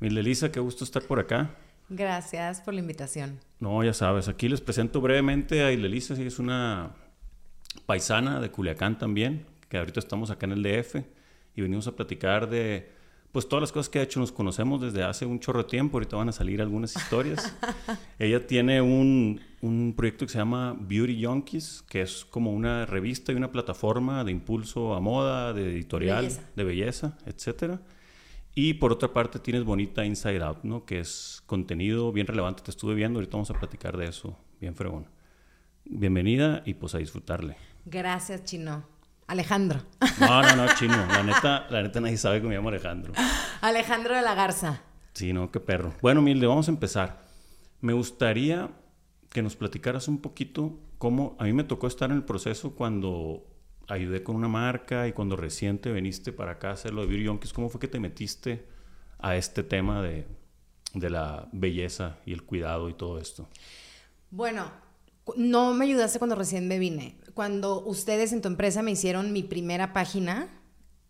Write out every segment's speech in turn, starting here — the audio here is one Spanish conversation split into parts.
Elisa, qué gusto estar por acá. Gracias por la invitación. No, ya sabes, aquí les presento brevemente a Ilelisa, es una paisana de Culiacán también, que ahorita estamos acá en el DF y venimos a platicar de pues todas las cosas que ha hecho. Nos conocemos desde hace un chorro de tiempo, ahorita van a salir algunas historias. Ella tiene un, un, proyecto que se llama Beauty Junkies, que es como una revista y una plataforma de impulso a moda, de editorial, Belleza. de belleza, etcétera. Y por otra parte tienes Bonita Inside Out, ¿no? Que es contenido bien relevante. Te estuve viendo, ahorita vamos a platicar de eso, bien fregón. Bienvenida y pues a disfrutarle. Gracias, Chino. Alejandro. No, no, no, chino. La neta, la neta nadie sabe que me llamo Alejandro. Alejandro de la Garza. Sí, no, qué perro. Bueno, Milde, vamos a empezar. Me gustaría que nos platicaras un poquito cómo a mí me tocó estar en el proceso cuando ayudé con una marca y cuando reciente viniste para acá a hacer lo de Beauty Junkies. ¿Cómo fue que te metiste a este tema de, de la belleza y el cuidado y todo esto? Bueno, no me ayudaste cuando recién me vine. Cuando ustedes en tu empresa me hicieron mi primera página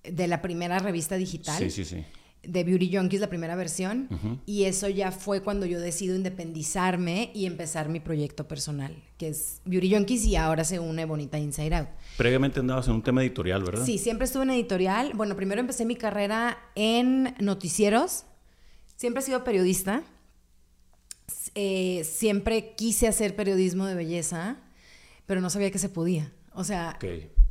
de la primera revista digital. Sí, sí, sí. De Beauty Junkies, la primera versión, y eso ya fue cuando yo decido independizarme y empezar mi proyecto personal, que es Beauty Junkies y ahora se une Bonita Inside Out. Previamente andabas en un tema editorial, ¿verdad? Sí, siempre estuve en editorial. Bueno, primero empecé mi carrera en noticieros. Siempre he sido periodista. Eh, siempre quise hacer periodismo de belleza, pero no sabía que se podía. O sea,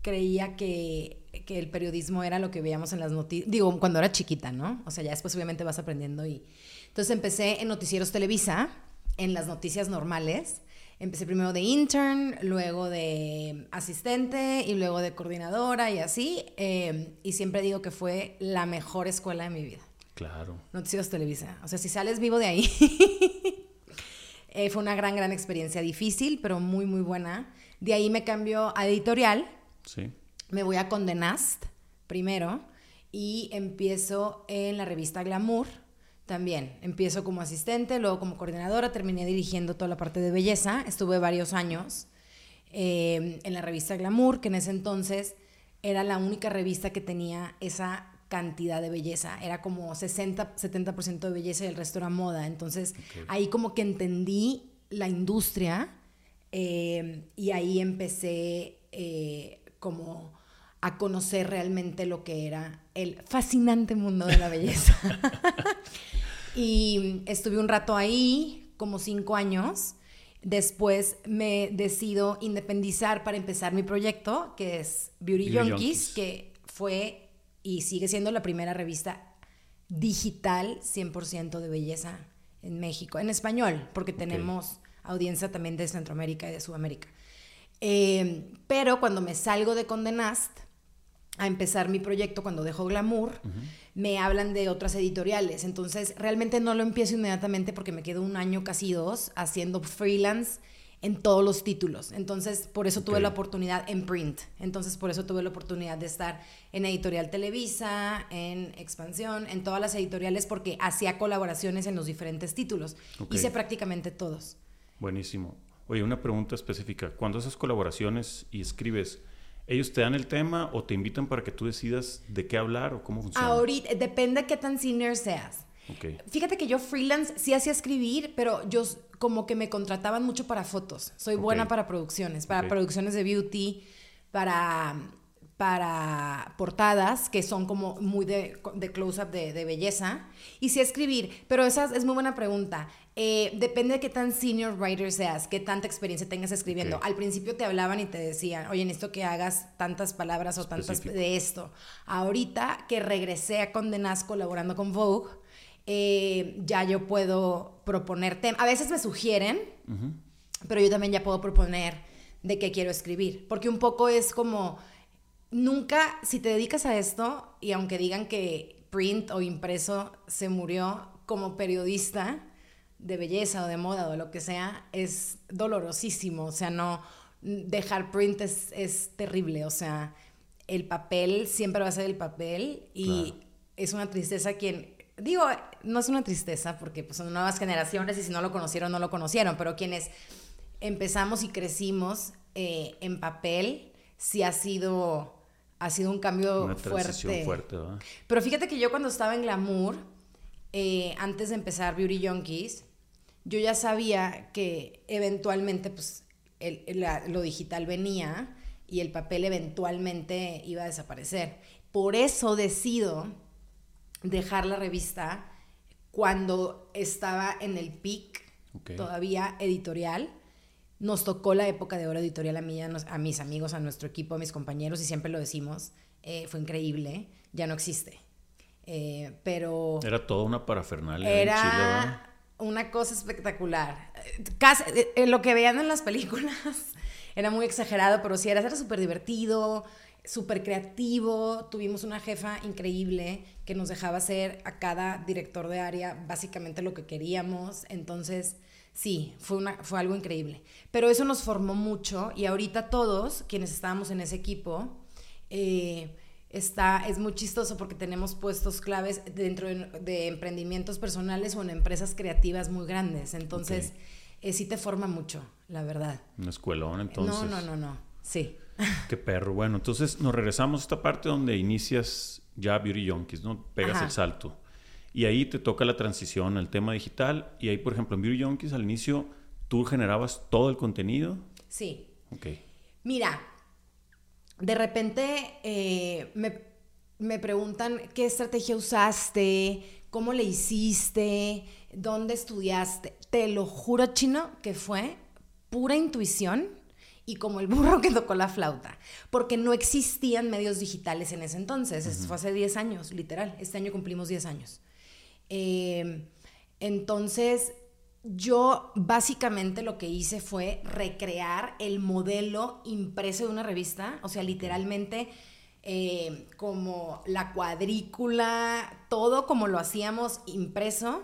creía que, que el periodismo era lo que veíamos en las noticias. Digo, cuando era chiquita, ¿no? O sea, ya después obviamente vas aprendiendo y... Entonces empecé en Noticieros Televisa, en las noticias normales. Empecé primero de intern, luego de asistente y luego de coordinadora y así. eh, y siempre digo que fue la mejor escuela de mi vida. Claro. Noticieros Televisa. O sea, si sales vivo de ahí. eh, fue una gran, gran experiencia. Difícil, pero muy, muy buena. De ahí me cambio a editorial. Sí. Me voy a Condenast primero y empiezo en la revista Glamour también. Empiezo como asistente, luego como coordinadora, terminé dirigiendo toda la parte de belleza. Estuve varios años eh, en la revista Glamour, que en ese entonces era la única revista que tenía esa cantidad de belleza. Era como 60, 70% de belleza y el resto era moda. Entonces ahí como que entendí la industria eh, y ahí empecé eh, como a conocer realmente lo que era el fascinante mundo de la belleza. y estuve un rato ahí, como cinco años. Después me decido independizar para empezar mi proyecto, que es Beauty, Beauty Junkies, Junkies. que fue y sigue siendo la primera revista digital 100% de belleza en México, en español, porque tenemos audiencia también de Centroamérica y de Sudamérica. Eh, pero cuando me salgo de Condenast a empezar mi proyecto, cuando dejo Glamour, me hablan de otras editoriales. Entonces, realmente no lo empiezo inmediatamente porque me quedo un año, casi dos, haciendo freelance en todos los títulos. Entonces, por eso tuve la oportunidad en print. Entonces, por eso tuve la oportunidad de estar en Editorial Televisa, en Expansión, en todas las editoriales, porque hacía colaboraciones en los diferentes títulos. Hice prácticamente todos. Buenísimo. Oye, una pregunta específica. Cuando haces colaboraciones y escribes, ¿ellos te dan el tema o te invitan para que tú decidas de qué hablar o cómo funciona? Ahorita, depende qué tan senior seas. Ok. Fíjate que yo freelance sí hacía escribir, pero yo como que me contrataban mucho para fotos. Soy buena para producciones, para producciones de beauty, para, para portadas, que son como muy de, de close-up de, de belleza. Y sí escribir, pero esa es muy buena pregunta. Eh, depende de qué tan senior writer seas, qué tanta experiencia tengas escribiendo. Ok. Al principio te hablaban y te decían, oye, necesito que hagas tantas palabras o tantas Específico. de esto. Ahorita que regresé a Condenas colaborando con Vogue, eh, ya yo puedo proponer temas. A veces me sugieren, pero yo también ya puedo proponer de qué quiero escribir. Porque un poco es como, nunca, si te dedicas a esto, y aunque digan que print o impreso se murió como periodista de belleza o de moda o lo que sea, es dolorosísimo. O sea, no, dejar print es, es terrible. O sea, el papel siempre va a ser el papel y Claro. es una tristeza quien, digo, no es una tristeza porque pues, son nuevas generaciones y si no lo conocieron, no lo conocieron, pero quienes empezamos y crecimos eh, en papel, sí ha sido, ha sido un cambio Una fuerte. fuerte, ¿verdad? Pero fíjate que yo cuando estaba en Glamour, eh, antes de empezar Beauty Junkies, yo ya sabía que eventualmente pues, lo digital venía y el papel eventualmente iba a desaparecer. Por eso decido dejar la revista cuando estaba en el peak todavía editorial. Nos tocó la época de oro editorial a mí, a, mis amigos, a nuestro equipo, a mis compañeros, y siempre lo decimos. Eh, fue increíble. Ya no existe. Eh, pero... Era toda una parafernalia. Era una cosa espectacular. Casi, eh, lo que veían en las películas era muy exagerado, pero sí era, era súper divertido, súper creativo. Tuvimos una jefa increíble que nos dejaba hacer a cada director de área básicamente lo que queríamos. Entonces, sí, fue, una, fue algo increíble. Pero eso nos formó mucho y ahorita todos quienes estábamos en ese equipo, eh, está, es muy chistoso porque tenemos puestos claves dentro de, emprendimientos personales o en empresas creativas muy grandes. Entonces, eh, sí te forma mucho, la verdad. Un escuelón, entonces. No, no, no, no. Sí. Qué perro. Bueno, entonces nos regresamos a esta parte donde inicias ya Beauty Junkies, ¿no? Pegas el salto. Y ahí te toca la transición al tema digital. Y ahí, por ejemplo, en Beauty Junkies al inicio, ¿tú generabas todo el contenido? Sí. Ok. Mira, de repente eh, me, preguntan qué estrategia usaste, cómo le hiciste, dónde estudiaste. Te lo juro, chino, que fue pura intuición y como el burro que tocó la flauta, porque no existían medios digitales en ese entonces. Eso fue hace 10 años, literal. Este año cumplimos 10 años. Eh, entonces, yo básicamente lo que hice fue recrear el modelo impreso de una revista, o sea, literalmente eh, como la cuadrícula, todo como lo hacíamos impreso,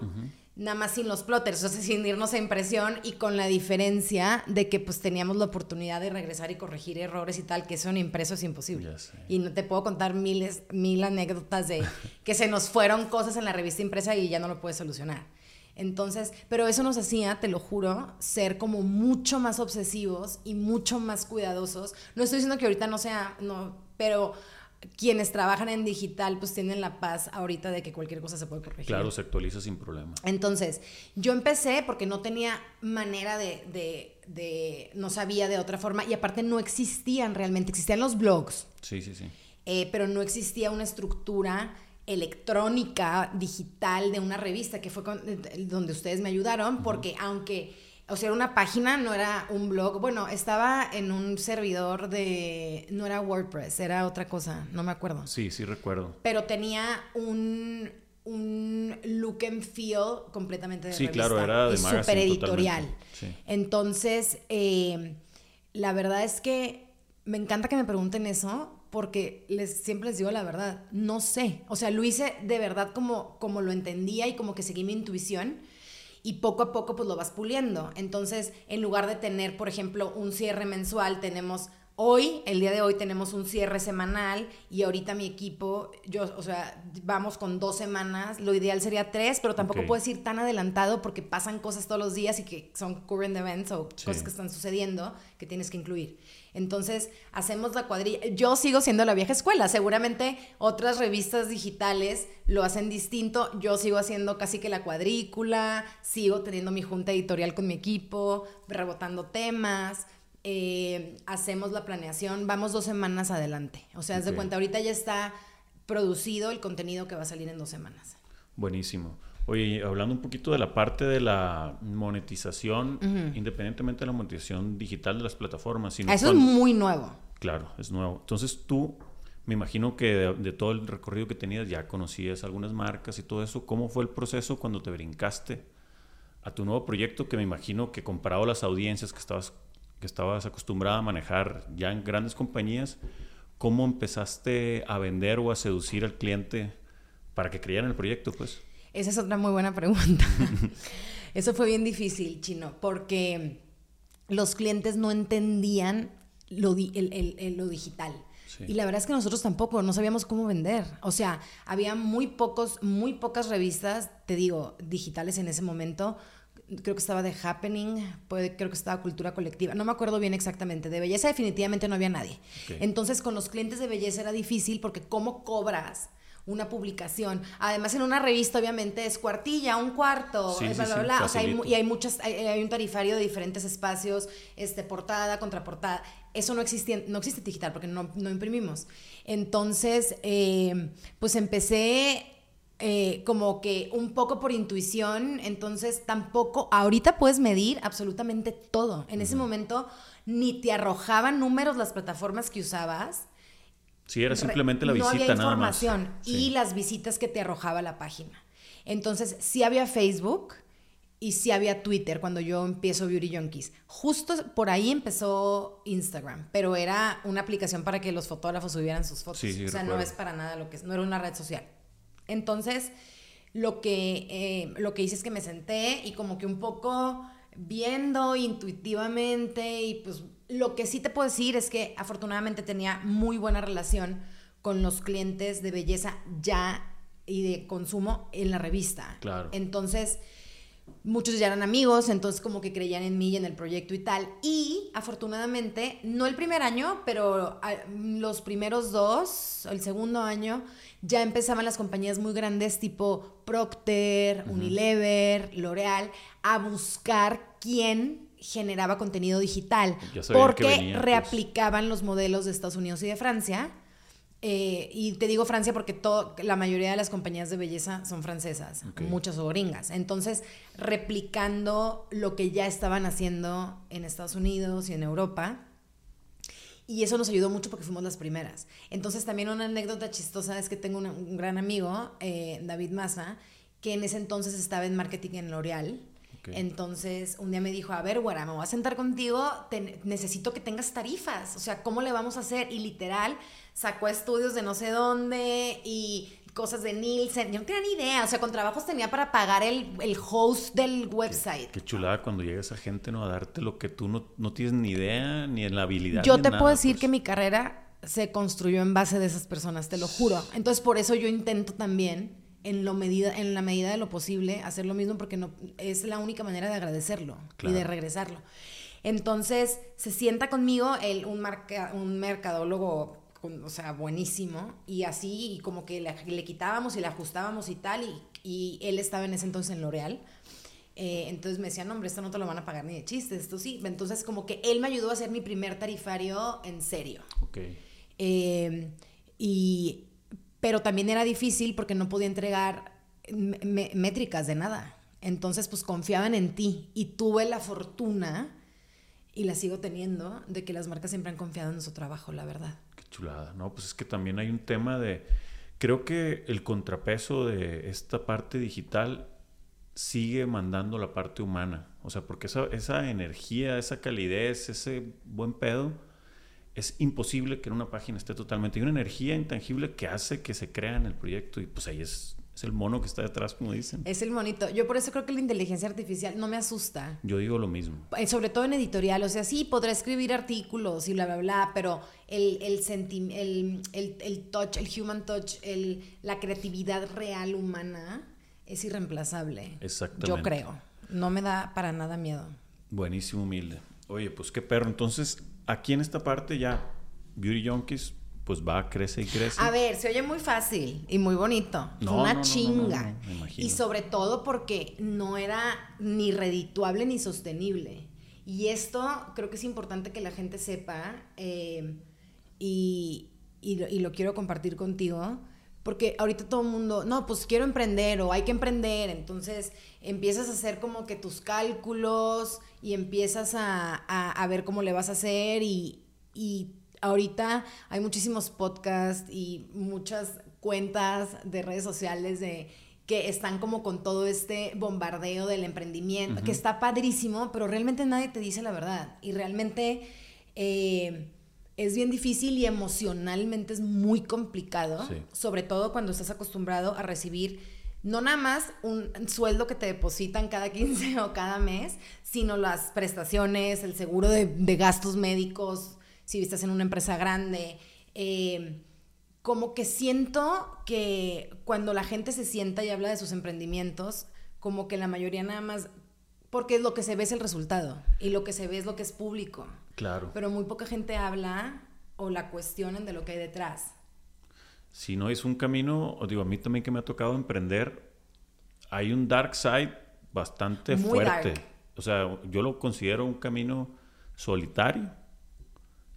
nada más sin los plotters, o sea, sin irnos a impresión y con la diferencia de que pues teníamos la oportunidad de regresar y corregir errores y tal, que eso en impreso es imposible. Y no te puedo contar miles, mil anécdotas de que se nos fueron cosas en la revista impresa y ya no lo puedes solucionar. Entonces, pero eso nos hacía, te lo juro, ser como mucho más obsesivos y mucho más cuidadosos. No estoy diciendo que ahorita no sea, no, pero quienes trabajan en digital pues tienen la paz ahorita de que cualquier cosa se puede corregir. Claro, se actualiza sin problema. Entonces, yo empecé porque no tenía manera de, de, de, no sabía de otra forma y aparte no existían realmente, existían los blogs. Sí, sí, sí. Eh, pero no existía una estructura electrónica, digital de una revista, que fue donde ustedes me ayudaron, porque aunque, o sea, era una página, no era un blog, bueno, estaba en un servidor de, no era WordPress, era otra cosa, no me acuerdo. Sí, sí recuerdo. Pero tenía un, un look and feel completamente de sí, claro, era de super editorial. Entonces, eh, la verdad es que me encanta que me pregunten eso, porque les, siempre les digo la verdad, no sé. O sea, lo hice de verdad como, como lo entendía y como que seguí mi intuición y poco a poco pues lo vas puliendo. Entonces, en lugar de tener, por ejemplo, un cierre mensual, tenemos hoy, el día de hoy tenemos un cierre semanal y ahorita mi equipo, yo, o sea, vamos con dos semanas, lo ideal sería tres, pero tampoco puedes ir tan adelantado porque pasan cosas todos los días y que son current events o cosas que están sucediendo que tienes que incluir. Entonces, hacemos la cuadrilla. Yo sigo siendo la vieja escuela. Seguramente otras revistas digitales lo hacen distinto. Yo sigo haciendo casi que la cuadrícula, sigo teniendo mi junta editorial con mi equipo, rebotando temas. Eh, hacemos la planeación, vamos dos semanas adelante. O sea, haz de cuenta, ahorita ya está producido el contenido que va a salir en dos semanas. Buenísimo. Oye, hablando un poquito de la parte de la monetización, independientemente de la monetización digital de las plataformas. Sino Eso es muy nuevo. Claro, es nuevo. Entonces tú, me imagino que de, todo el recorrido que tenías ya conocías algunas marcas y todo eso. ¿Cómo fue el proceso cuando te brincaste a tu nuevo proyecto que me imagino que comparado a las audiencias que estabas, que estabas acostumbrada a manejar ya en grandes compañías, ¿cómo empezaste a vender o a seducir al cliente para que creyeran en el proyecto? Pues. Esa es otra muy buena pregunta. Eso fue bien difícil, Chino, porque los clientes no entendían lo, lo digital. Y la verdad es que nosotros tampoco, no sabíamos cómo vender. O sea, había muy pocos, muy pocas revistas, te digo, digitales en ese momento. Creo que estaba The Happening, puede, creo que estaba Cultura Colectiva, no me acuerdo bien exactamente. De belleza definitivamente no había nadie. Entonces con los clientes de belleza era difícil porque cómo cobras una publicación. Además, en una revista, obviamente, es cuartilla, un cuarto, Sí, bla, sí, bla, sí, bla. O sea, hay, y hay muchas, hay, hay un tarifario de diferentes espacios, este, portada, contraportada. Eso no existe, no existe digital porque no, no imprimimos. Entonces, eh, pues empecé eh, como que un poco por intuición, entonces tampoco, ahorita puedes medir absolutamente todo. En ese momento ni te arrojaban números las plataformas que usabas. Sí, era simplemente la no visita había nada más. información y las visitas que te arrojaba la página. Entonces, sí había Facebook y sí había Twitter cuando yo empiezo Beauty Junkies. Justo por ahí empezó Instagram, pero era una aplicación para que los fotógrafos subieran sus fotos. Sí, sí, o sea, no es para nada lo que es, no era una red social. Entonces, lo que, eh, lo que hice es que me senté y como que un poco viendo intuitivamente y pues lo que sí te puedo decir es que afortunadamente tenía muy buena relación con los clientes de belleza ya y de consumo en la revista. Claro. Entonces, muchos ya eran amigos, entonces como que creían en mí y en el proyecto y tal. Y afortunadamente, no el primer año, pero ah, los primeros dos, el segundo año, ya empezaban las compañías muy grandes tipo Procter, Unilever, L'Oreal, a buscar quién generaba contenido digital. Porque venía, pues. reaplicaban los modelos de Estados Unidos y de Francia. Eh, y te digo Francia porque todo, la mayoría de las compañías de belleza son francesas, muchas o gringas. Entonces, replicando lo que ya estaban haciendo en Estados Unidos y en Europa. Y eso nos ayudó mucho porque fuimos las primeras. Entonces, también una anécdota chistosa es que tengo un gran amigo, eh, David Maza, que en ese entonces estaba en marketing en L'Oreal. Entonces, un día me dijo, a ver, güera, me voy a sentar contigo, te- necesito que tengas tarifas, o sea, ¿cómo le vamos a hacer? Y literal, sacó estudios de no sé dónde y cosas de Nielsen, yo no tenía ni idea, o sea, con trabajos tenía para pagar el, el host del website. Qué chulada cuando llega esa gente, ¿no? A darte lo que tú no, no tienes ni idea, ni en la habilidad. Yo ni te nada, puedo decir pues. que mi carrera se construyó en base de esas personas, te lo juro. Entonces, por eso yo intento también, en, lo medida, en la medida de lo posible, hacer lo mismo porque no, es la única manera de agradecerlo y de regresarlo. Entonces, se sienta conmigo el, un, marca- un mercadólogo, o sea, buenísimo, y así, y como que le, le quitábamos y le ajustábamos y tal, y, y él estaba en ese entonces en L'Oreal. Eh, entonces me decía, no, hombre, esto no te lo van a pagar ni de chistes, esto sí. Entonces, como que él me ayudó a hacer mi primer tarifario en serio. Ok. Eh, y, pero también era difícil porque no podía entregar métricas de nada. Entonces, pues confiaban en ti y tuve la fortuna, y la sigo teniendo, de que las marcas siempre han confiado en nuestro trabajo, la verdad. Chulada. No, pues es que también hay un tema de. Creo que el contrapeso de esta parte digital sigue mandando la parte humana. O sea, porque esa, esa energía, esa calidez, ese buen pedo, es imposible que en una página esté totalmente. Hay una energía intangible que hace que se crea en el proyecto y pues ahí es, es el mono que está detrás, como dicen. Es el monito. Yo por eso creo que la inteligencia artificial no me asusta. Yo digo lo mismo. Eh, sobre todo en editorial, o sea, sí, podrá escribir artículos y bla, bla, bla, pero el, el, senti- el, el, el touch, el human touch, el, la creatividad real humana es irreemplazable. Exactamente. Yo creo. No me da para nada miedo. Buenísimo, humilde. Oye, pues qué perro. Entonces, aquí en esta parte ya, Beauty Junkies, pues va, crece y crece. A ver, se oye muy fácil y muy bonito. Fue una no, no, chinga. y sobre todo porque no era ni redituable ni sostenible. Y esto creo que es importante que la gente sepa eh, y, y lo, y lo quiero compartir contigo. Porque ahorita todo el mundo, no, pues quiero emprender o hay que emprender. Entonces empiezas a hacer como que tus cálculos y empiezas a, a- a ver cómo le vas a hacer y, y ahorita hay muchísimos podcasts y muchas cuentas de redes sociales de que están como con todo este bombardeo del emprendimiento, que está padrísimo, pero realmente nadie te dice la verdad. Y realmente eh, es bien difícil y emocionalmente es muy complicado, Sí. sobre todo cuando estás acostumbrado a recibir no nada más un sueldo que te depositan cada 15 o cada mes, sino las prestaciones, el seguro de, de gastos médicos, si estás en una empresa grande. eh, como que siento que cuando la gente se sienta y habla de sus emprendimientos, como que la mayoría nada más, porque lo que se ve es el resultado y lo que se ve es lo que es público, Claro. pero muy poca gente habla o la cuestionan de lo que hay detrás. Si no es un camino, digo, a mí también que me ha tocado emprender, hay un dark side bastante fuerte. O sea, yo lo considero un camino solitario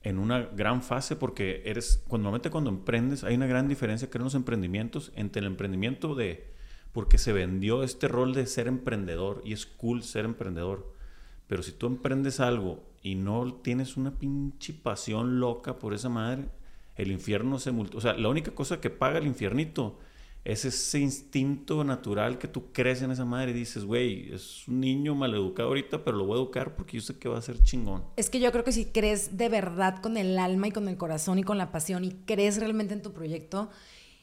en una gran fase porque eres, normalmente cuando emprendes hay una gran diferencia que en los emprendimientos entre el emprendimiento de, porque se vendió este rol de ser emprendedor y es cool ser emprendedor. Pero si tú emprendes algo y no tienes una pinche pasión loca por esa madre, el infierno se multiplica. O sea, la única cosa que paga el infiernito es ese instinto natural que tú crees en esa madre y dices, güey, es un niño maleducado ahorita, pero lo voy a educar porque yo sé que va a ser chingón. Es que yo creo que si crees de verdad con el alma y con el corazón y con la pasión y crees realmente en tu proyecto,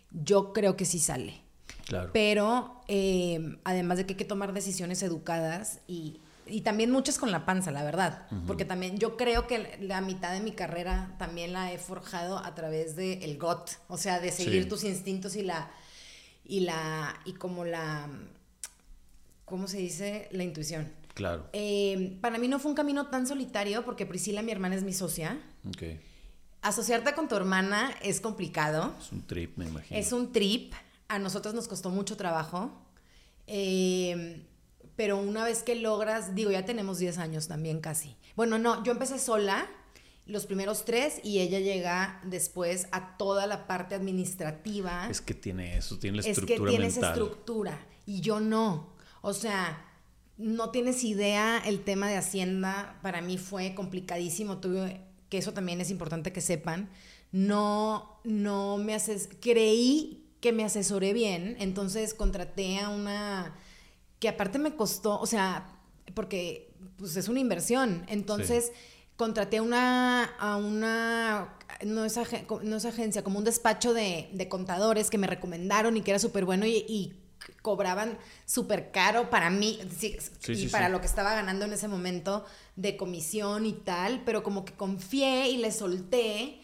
yo creo que sí sale. Claro. Pero eh, además de que hay que tomar decisiones educadas y, también muchas con la panza, la verdad. Porque también yo creo que la mitad de mi carrera también la he forjado a través del el GOT, o sea, de seguir tus instintos y la y la y como la ¿cómo se dice? la intuición. Claro. Eh, para mí no fue un camino tan solitario porque Priscila, mi hermana, es mi socia. Ok. Asociarte con tu hermana es complicado. Es un trip, me imagino. Es un trip. A nosotros nos costó mucho trabajo. Eh, pero una vez que logras, digo, ya tenemos 10 años también casi. Bueno, no, yo empecé sola los primeros tres y ella llega después a toda la parte administrativa. Es que tiene eso, tiene la estructura. Es que tiene esa estructura y yo no. O sea, no tienes idea, el tema de Hacienda para mí fue complicadísimo. Tuve, que eso también es importante que sepan. No, no me haces, creí que me asesoré bien, entonces contraté a una que aparte me costó, o sea, porque pues es una inversión. Entonces contraté una, a una, no es, agencia, como un despacho de, contadores que me recomendaron y que era súper bueno y, cobraban súper caro para mí y para lo que estaba ganando en ese momento de comisión y tal, pero como que confié y le solté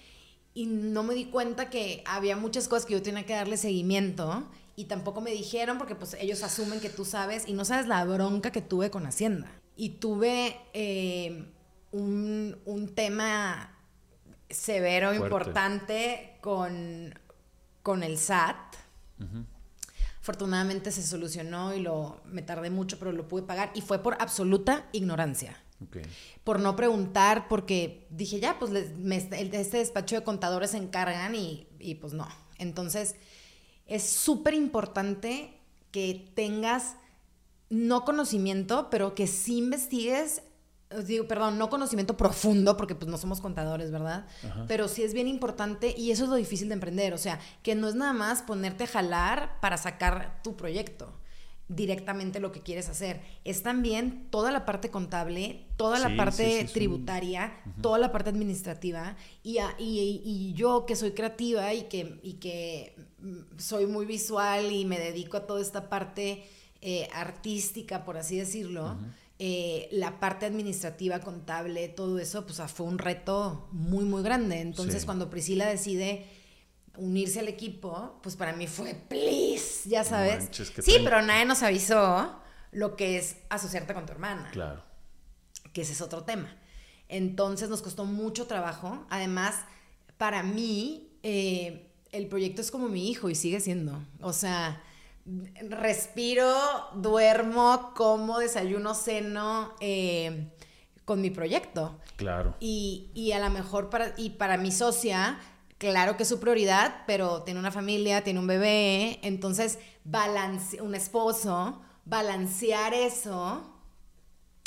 y no me di cuenta que había muchas cosas que yo tenía que darle seguimiento y tampoco me dijeron porque pues ellos asumen que tú sabes y no sabes la bronca que tuve con Hacienda. Y tuve... Eh, un, tema severo, importante con, con el SAT. Afortunadamente se solucionó y lo me tardé mucho, pero lo pude pagar y fue por absoluta ignorancia. Por no preguntar, porque dije, ya, pues este despacho de contadores se encargan y, y pues no. Entonces, es súper importante que tengas no conocimiento, pero que sí investigues digo, perdón, no conocimiento profundo, porque pues no somos contadores, ¿verdad? Pero sí es bien importante y eso es lo difícil de emprender, o sea, que no es nada más ponerte a jalar para sacar tu proyecto directamente lo que quieres hacer. Es también toda la parte contable, toda la parte tributaria, toda la parte administrativa. Y, y, yo que soy creativa y que, y que mm, soy muy visual y me dedico a toda esta parte eh, artística, por así decirlo, eh, la parte administrativa, contable, todo eso, pues fue un reto muy, muy grande. Entonces, cuando Priscila decide unirse al equipo, pues para mí fue, please, ya sabes. sí, pero nadie nos avisó lo que es asociarte con tu hermana. Claro. Que ese es otro tema. Entonces nos costó mucho trabajo. Además, para mí, eh, el proyecto es como mi hijo y sigue siendo. O sea, respiro, duermo, como, desayuno, ceno eh, con mi proyecto. Claro. Y, a lo mejor para, y para mi socia, claro que es su prioridad, pero tiene una familia, tiene un bebé, entonces balance, un esposo, balancear eso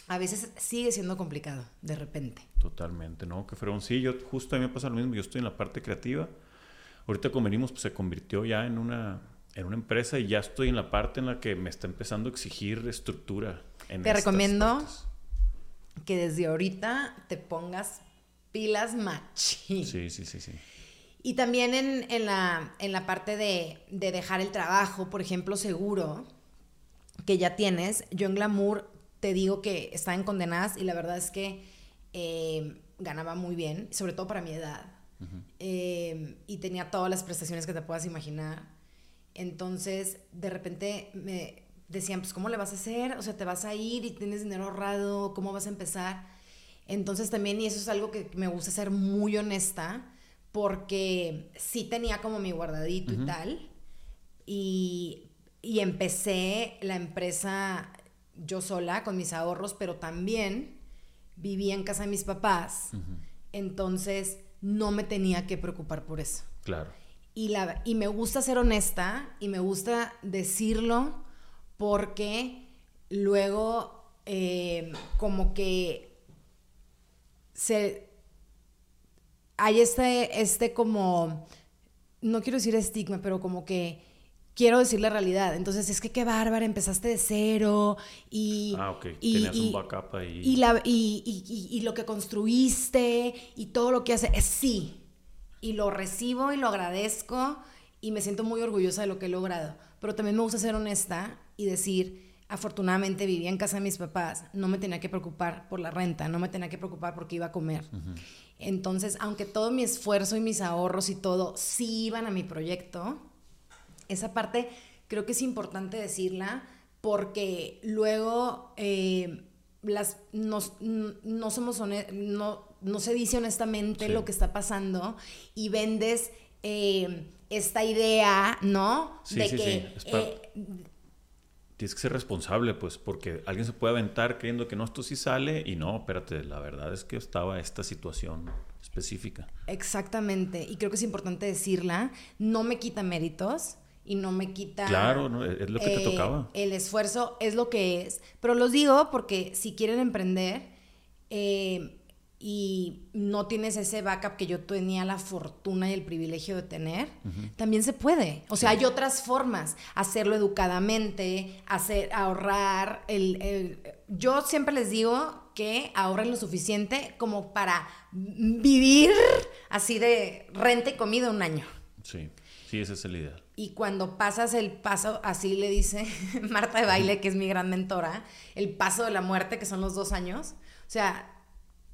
a veces sigue siendo complicado de repente. Totalmente, ¿no? Que fueron, sí, yo justo a mí me pasa lo mismo, yo estoy en la parte creativa. Ahorita como venimos, pues se convirtió ya en una en una empresa y ya estoy en la parte en la que me está empezando a exigir estructura. En te recomiendo que desde ahorita te pongas pilas machi. Sí, sí, sí, sí. Y también en, la, en la parte de, dejar el trabajo, por ejemplo, seguro, que ya tienes. Yo en Glamour te digo que estaba en condenadas y la verdad es que eh, ganaba muy bien, sobre todo para mi edad. Eh, y tenía todas las prestaciones que te puedas imaginar. Entonces, de repente me decían, pues, ¿cómo le vas a hacer? O sea, te vas a ir y tienes dinero ahorrado, ¿cómo vas a empezar? Entonces también, y eso es algo que me gusta ser muy honesta, porque sí tenía como mi guardadito y tal. Y, y empecé la empresa yo sola con mis ahorros, pero también vivía en casa de mis papás. Entonces no me tenía que preocupar por eso. Claro. Y, la, y me gusta ser honesta y me gusta decirlo porque luego eh, como que se hay este, este como, no quiero decir estigma, pero como que quiero decir la realidad. Entonces, es que qué bárbara, empezaste de cero y... Ah, ok. Y, Tenías un backup ahí. Y, la, y, y, lo que construiste y todo lo que hace, es sí. Y lo recibo y lo agradezco y me siento muy orgullosa de lo que he logrado. Pero también me gusta ser honesta y decir, afortunadamente vivía en casa de mis papás, no me tenía que preocupar por la renta, no me tenía que preocupar porque iba a comer. Entonces, aunque todo mi esfuerzo y mis ahorros y todo sí iban a mi proyecto, esa parte creo que es importante decirla porque luego eh, las, no, somos no, no se dice honestamente lo que está pasando y vendes eh, esta idea, ¿no? de que eh, tienes que ser responsable, pues, porque alguien se puede aventar creyendo que no, esto sí sale y no, espérate, la verdad es que estaba esta situación específica. Exactamente, y creo que es importante decirla, no me quita méritos y no me quita... Claro, es lo que te eh, tocaba. El esfuerzo es lo que es, pero los digo porque si quieren emprender, eh, y no tienes ese backup que yo tenía la fortuna y el privilegio de tener, también se puede. O sea, hay otras formas, hacerlo educadamente, hacer, ahorrar. El, yo siempre les digo que ahorren lo suficiente como para vivir así de renta y comida un año. Sí, sí, esa es la idea. Y cuando pasas el paso, así le dice Marta de Baile, que es mi gran mentora, el paso de la muerte, que son los dos años. O sea,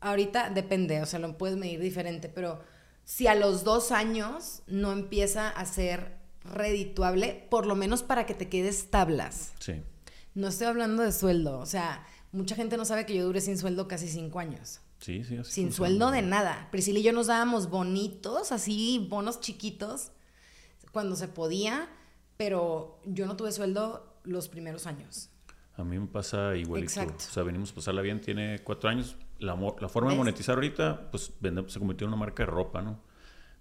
ahorita depende, o sea, lo puedes medir diferente, pero si a los dos años no empieza a ser redituable, por lo menos para que te quedes tablas. Sí. No estoy hablando de sueldo, o sea, mucha gente no sabe que yo duré sin sueldo casi cinco años. Sí, sí, así Sin sueldo de nada. Priscila y yo nos dábamos bonitos, así, bonos chiquitos, cuando se podía, pero yo no tuve sueldo los primeros años. A mí me pasa igualito. Exacto. O sea, venimos a pasarla bien, tiene cuatro años, la, forma de monetizar ahorita, pues se convirtió en una marca de ropa, ¿no?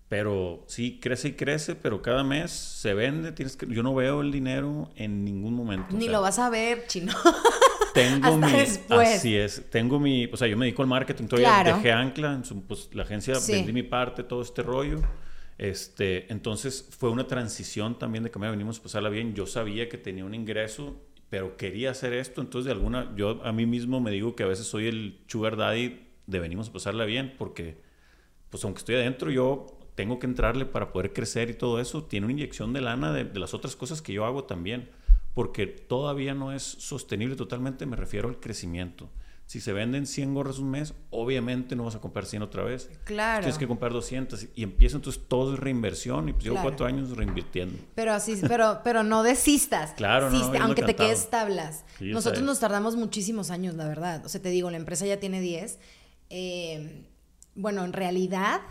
Pero sí, crece y crece, pero cada mes se vende. Tienes que, yo no veo el dinero en ningún momento. Ni lo vas a ver, chino. Tengo mi. Así es. Tengo mi. O sea, yo me dedico al marketing. Todavía dejé ancla. pues la agencia vendí mi parte, todo este rollo. Este, entonces fue una transición también de que me venimos a pasarla bien. Yo sabía que tenía un ingreso pero quería hacer esto, entonces de alguna, yo a mí mismo me digo que a veces soy el sugar daddy de venimos a pasarla bien, porque pues aunque estoy adentro, yo tengo que entrarle para poder crecer y todo eso, tiene una inyección de lana de, de las otras cosas que yo hago también, porque todavía no es sostenible totalmente, me refiero al crecimiento. Si se venden 100 gorras un mes, obviamente no vas a comprar 100 otra vez. Claro. Tienes que comprar 200 y empieza entonces todo es reinversión y pues llevo cuatro años reinvirtiendo. Pero así, pero, pero no desistas. Claro, no, Aunque te quedes tablas. Nosotros nos tardamos muchísimos años, la verdad. O sea, te digo, la empresa ya tiene 10. Eh, bueno, en realidad,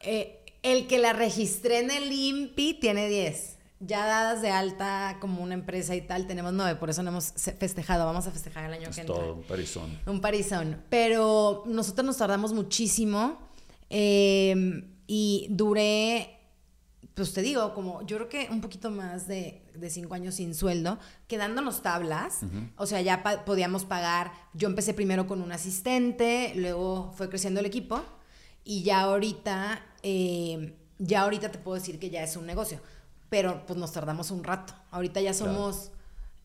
eh, el que la registré en el INPI tiene 10 ya dadas de alta como una empresa y tal, tenemos nueve, por eso no hemos festejado, vamos a festejar el año que entra. todo un parizón. Un parizón. Pero nosotros nos tardamos muchísimo em, y duré, pues te digo, como yo creo que un poquito más de, de cinco años sin sueldo, quedándonos tablas, o sea, ya podíamos pagar, yo empecé primero con un asistente, luego fue creciendo el equipo y ya ahorita, em, ya ahorita te puedo decir que ya es un negocio pero pues nos tardamos un rato. Ahorita ya somos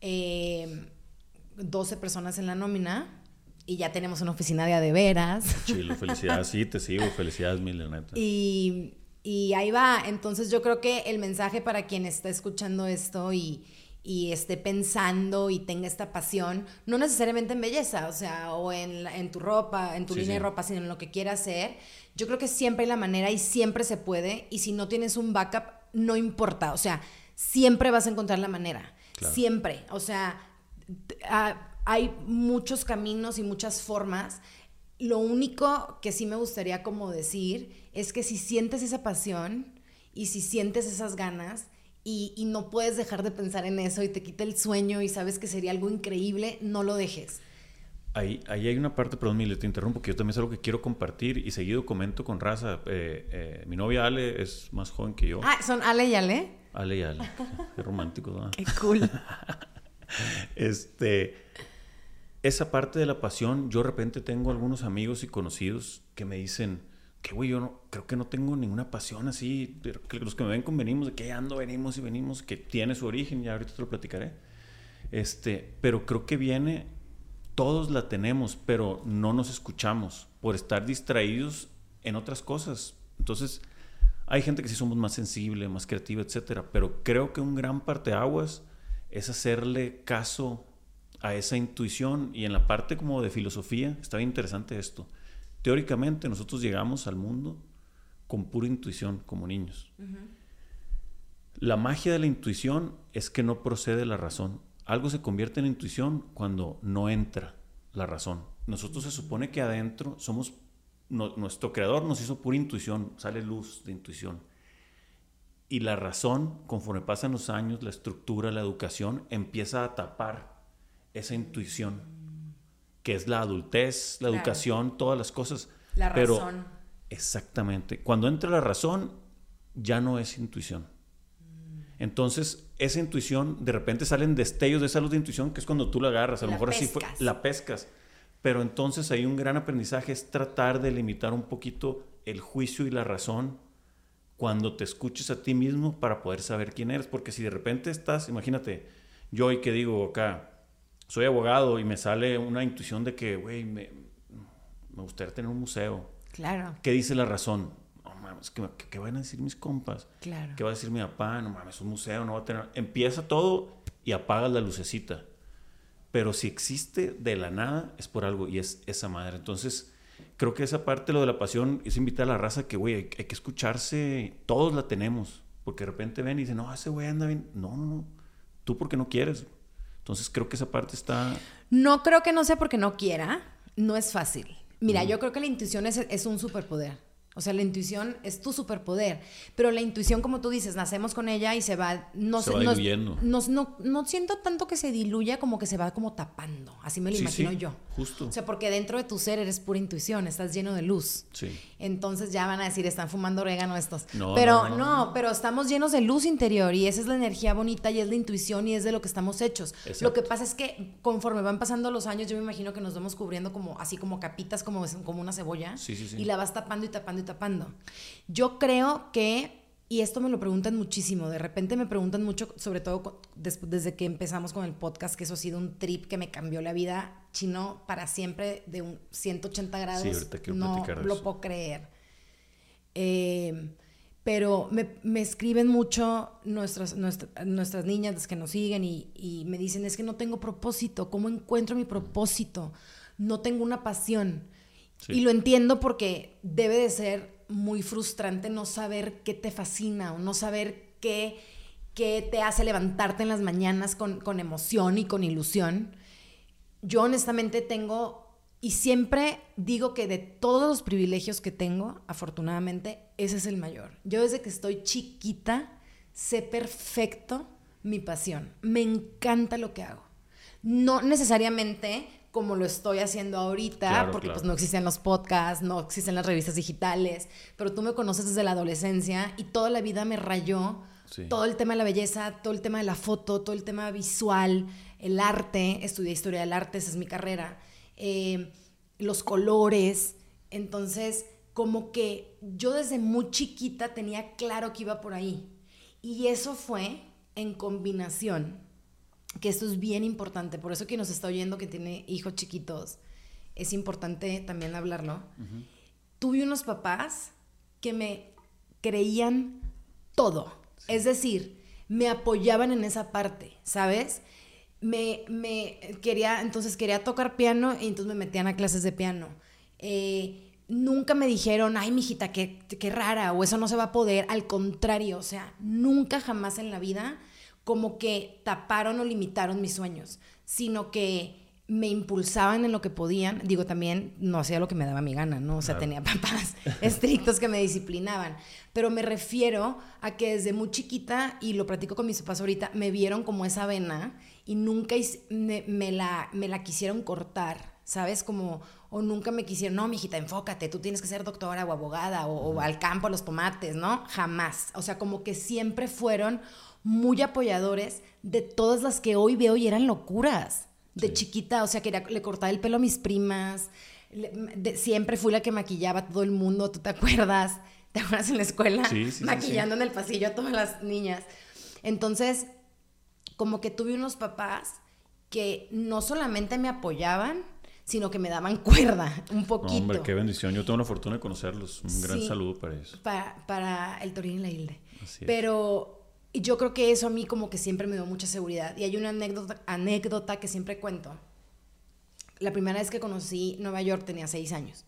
12 eh, personas en la nómina y ya tenemos una oficina de adeveras. Chilo, felicidades, sí, te sigo, felicidades mil, neta. Y, y ahí va, entonces yo creo que el mensaje para quien está escuchando esto y, y esté pensando y tenga esta pasión, no necesariamente en belleza, o sea, o en, en tu ropa, en tu línea de ropa, sino en lo que quiera hacer, yo creo que siempre hay la manera y siempre se puede, y si no tienes un backup, no importa, o sea, siempre vas a encontrar la manera, siempre, o sea, hay muchos caminos y muchas formas. lo único que sí me gustaría como decir es que si sientes esa pasión y si sientes esas ganas y, y no puedes dejar de pensar en eso y te quita el sueño y sabes que sería algo increíble, no lo dejes. Ahí, ahí hay una parte, perdón, Mile, te interrumpo, que yo también es algo que quiero compartir y seguido comento con raza. Eh, eh, mi novia Ale es más joven que yo. Ah, ¿son Ale y Ale? Ale y Ale. Qué romántico, ¿no? Qué cool. este, esa parte de la pasión, yo de repente tengo algunos amigos y conocidos que me dicen que, güey, yo no, creo que no tengo ninguna pasión así, pero que los que me ven con venimos, de que ando, venimos y venimos, que tiene su origen, ya ahorita te lo platicaré. Este, pero creo que viene, todos la tenemos, pero no nos escuchamos por estar distraídos en otras cosas. Entonces, hay gente que sí somos más sensible, más creativa, etcétera, pero creo que un gran parte de aguas es hacerle caso a esa intuición y en la parte como de filosofía está bien interesante esto. Teóricamente nosotros llegamos al mundo con pura intuición como niños. La magia de la intuición es que no procede la razón. Algo se convierte en intuición cuando no entra la razón. Nosotros se supone que adentro somos, nuestro creador nos hizo pura intuición, sale luz de intuición. Y la razón, conforme pasan los años, la estructura, la educación, empieza a tapar esa intuición, que es la adultez, la educación, todas las cosas. La Pero, razón. Exactamente. Cuando entra la razón, ya no es intuición. Entonces, esa intuición, de repente salen destellos de esa luz de intuición, que es cuando tú la agarras, a lo mejor así fue, la pescas. Pero entonces hay un gran aprendizaje, es tratar de limitar un poquito el juicio y la razón cuando te escuches a ti mismo para poder saber quién eres. Porque si de repente estás, imagínate, yo hoy que digo acá, soy abogado y me sale una intuición de que, güey, me, me gustaría tener un museo. Claro, ¿Qué dice la razón? Mames, ¿qué, qué- qué van a decir mis compas? claro. ¿Qué va a decir mi papá? No mames, un museo, no va a tener... Empieza todo y apagas la lucecita. Pero si existe de la nada, es por algo y es esa madre. Entonces, creo que esa parte, lo de la pasión, es invitar a la raza que, güey, hay, hay que escucharse, todos la tenemos. Porque de repente ven y dicen, no, ese güey anda bien. No, no, no. Tú porque no quieres. Entonces, creo que esa parte está... No creo que no sea porque no quiera, no es fácil. Mira, yo creo que la intuición es, es un superpoder. O sea, la intuición es tu superpoder. Pero la intuición, como tú dices, nacemos con ella y se va. No, Se va no- diluyendo. no, no, no siento tanto que se diluya como que se va como tapando. Así me lo Sí, imagino sí, yo. Justo. O sea, porque dentro de tu ser eres pura intuición, estás lleno de luz. sí. Entonces ya van a decir, están fumando orégano estos. No, pero no, no, no. pero estamos llenos de luz interior y esa es la energía bonita y es la intuición y es de lo que estamos hechos. Exacto. Lo que pasa es que conforme van pasando los años, yo me imagino que nos vamos cubriendo como así como capitas, como, como una cebolla. Sí, sí, sí. Y la vas tapando y tapando y tapando. Yo creo que, y esto me lo preguntan muchísimo, de repente me preguntan mucho, sobre todo desde que empezamos con el podcast, que eso ha sido un trip que me cambió la vida chino para siempre de un 180 grados. Sí, ahorita quiero no platicar lo eso. puedo creer. Eh, pero me, me escriben mucho nuestras, nuestra- nuestras niñas, las que nos siguen, y, y me dicen, es que no tengo propósito, ¿cómo encuentro mi propósito? No tengo una pasión. Y lo entiendo porque debe de ser muy frustrante no saber qué te fascina o no saber qué, qué te hace levantarte en las mañanas con, con emoción y con ilusión. Yo honestamente tengo, y siempre digo que de todos los privilegios que tengo, afortunadamente, ese es el mayor. Yo desde que estoy chiquita sé perfecto mi pasión. Me encanta lo que hago. No necesariamente como lo estoy haciendo ahorita, Claro, porque claro. pues no existen los podcasts, no existen las revistas digitales, pero tú me conoces desde la adolescencia y toda la vida me rayó Sí. todo el tema de la belleza, todo el tema de la foto, todo el tema visual, el arte, estudié historia del arte, esa es mi carrera, eh, los colores, entonces como que yo desde muy chiquita tenía claro que iba por ahí y eso fue en combinación, que esto es bien importante, por eso que nos está oyendo que tiene hijos chiquitos, es importante también hablarlo. Tuve unos papás que me creían todo. Es decir, me apoyaban en esa parte, ¿sabes? Me, me quería, entonces quería tocar piano y entonces me metían a clases de piano. Eh, nunca me dijeron, ay, mijita, qué, qué rara, o eso no se va a poder. Al contrario, o sea, nunca jamás en la vida como que taparon o limitaron mis sueños, sino que me impulsaban en lo que podían. Digo, también no hacía lo que me daba mi gana, ¿no? O sea, tenía papás estrictos que me disciplinaban. Pero me refiero a que desde muy chiquita, y lo platico con mis papás ahorita, me vieron como esa vena y nunca me, la, me la quisieron cortar, ¿sabes? Como, o nunca me quisieron, no, mijita, enfócate, tú tienes que ser doctora o abogada o, o al campo a los tomates, ¿no? Jamás. O sea, como que siempre fueron muy apoyadores de todas las que hoy veo y eran locuras de chiquita, o sea, quería, le cortaba el pelo a mis primas, siempre fui la que maquillaba a todo el mundo, ¿tú te acuerdas? ¿Te acuerdas en la escuela? Sí, sí, Maquillando en el pasillo a todas las niñas. Entonces, como que tuve unos papás que no solamente me apoyaban, sino que me daban cuerda un poquito. hombre, qué bendición. Yo tengo la fortuna de conocerlos. Un gran saludo para eso. Para, para el Torín y la Hilde. Pero y yo creo que eso a mí como que siempre me dio mucha seguridad. Y hay una anécdota, anécdota que siempre cuento. La primera vez que conocí Nueva York tenía seis años.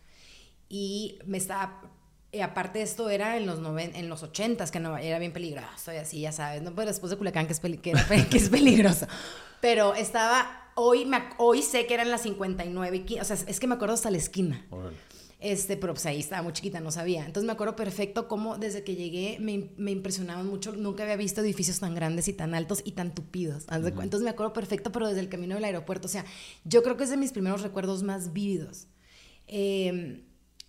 Y me estaba... Y aparte de esto era en los, noven, en los 80 que no, era bien peligroso y así, ya sabes. No, pues después de Culiacán, que es, que, es peligroso. Pero estaba... Hoy, me, hoy sé que eran las 59 y O sea, es que me acuerdo hasta la esquina. Este, pero pues ahí estaba muy chiquita, no sabía. Entonces me acuerdo perfecto cómo desde que llegué me, me impresionaban mucho. Nunca había visto edificios tan grandes y tan altos y tan tupidos. Entonces me acuerdo perfecto, pero desde el camino del aeropuerto. O sea, yo creo que es de mis primeros recuerdos más vívidos. Em,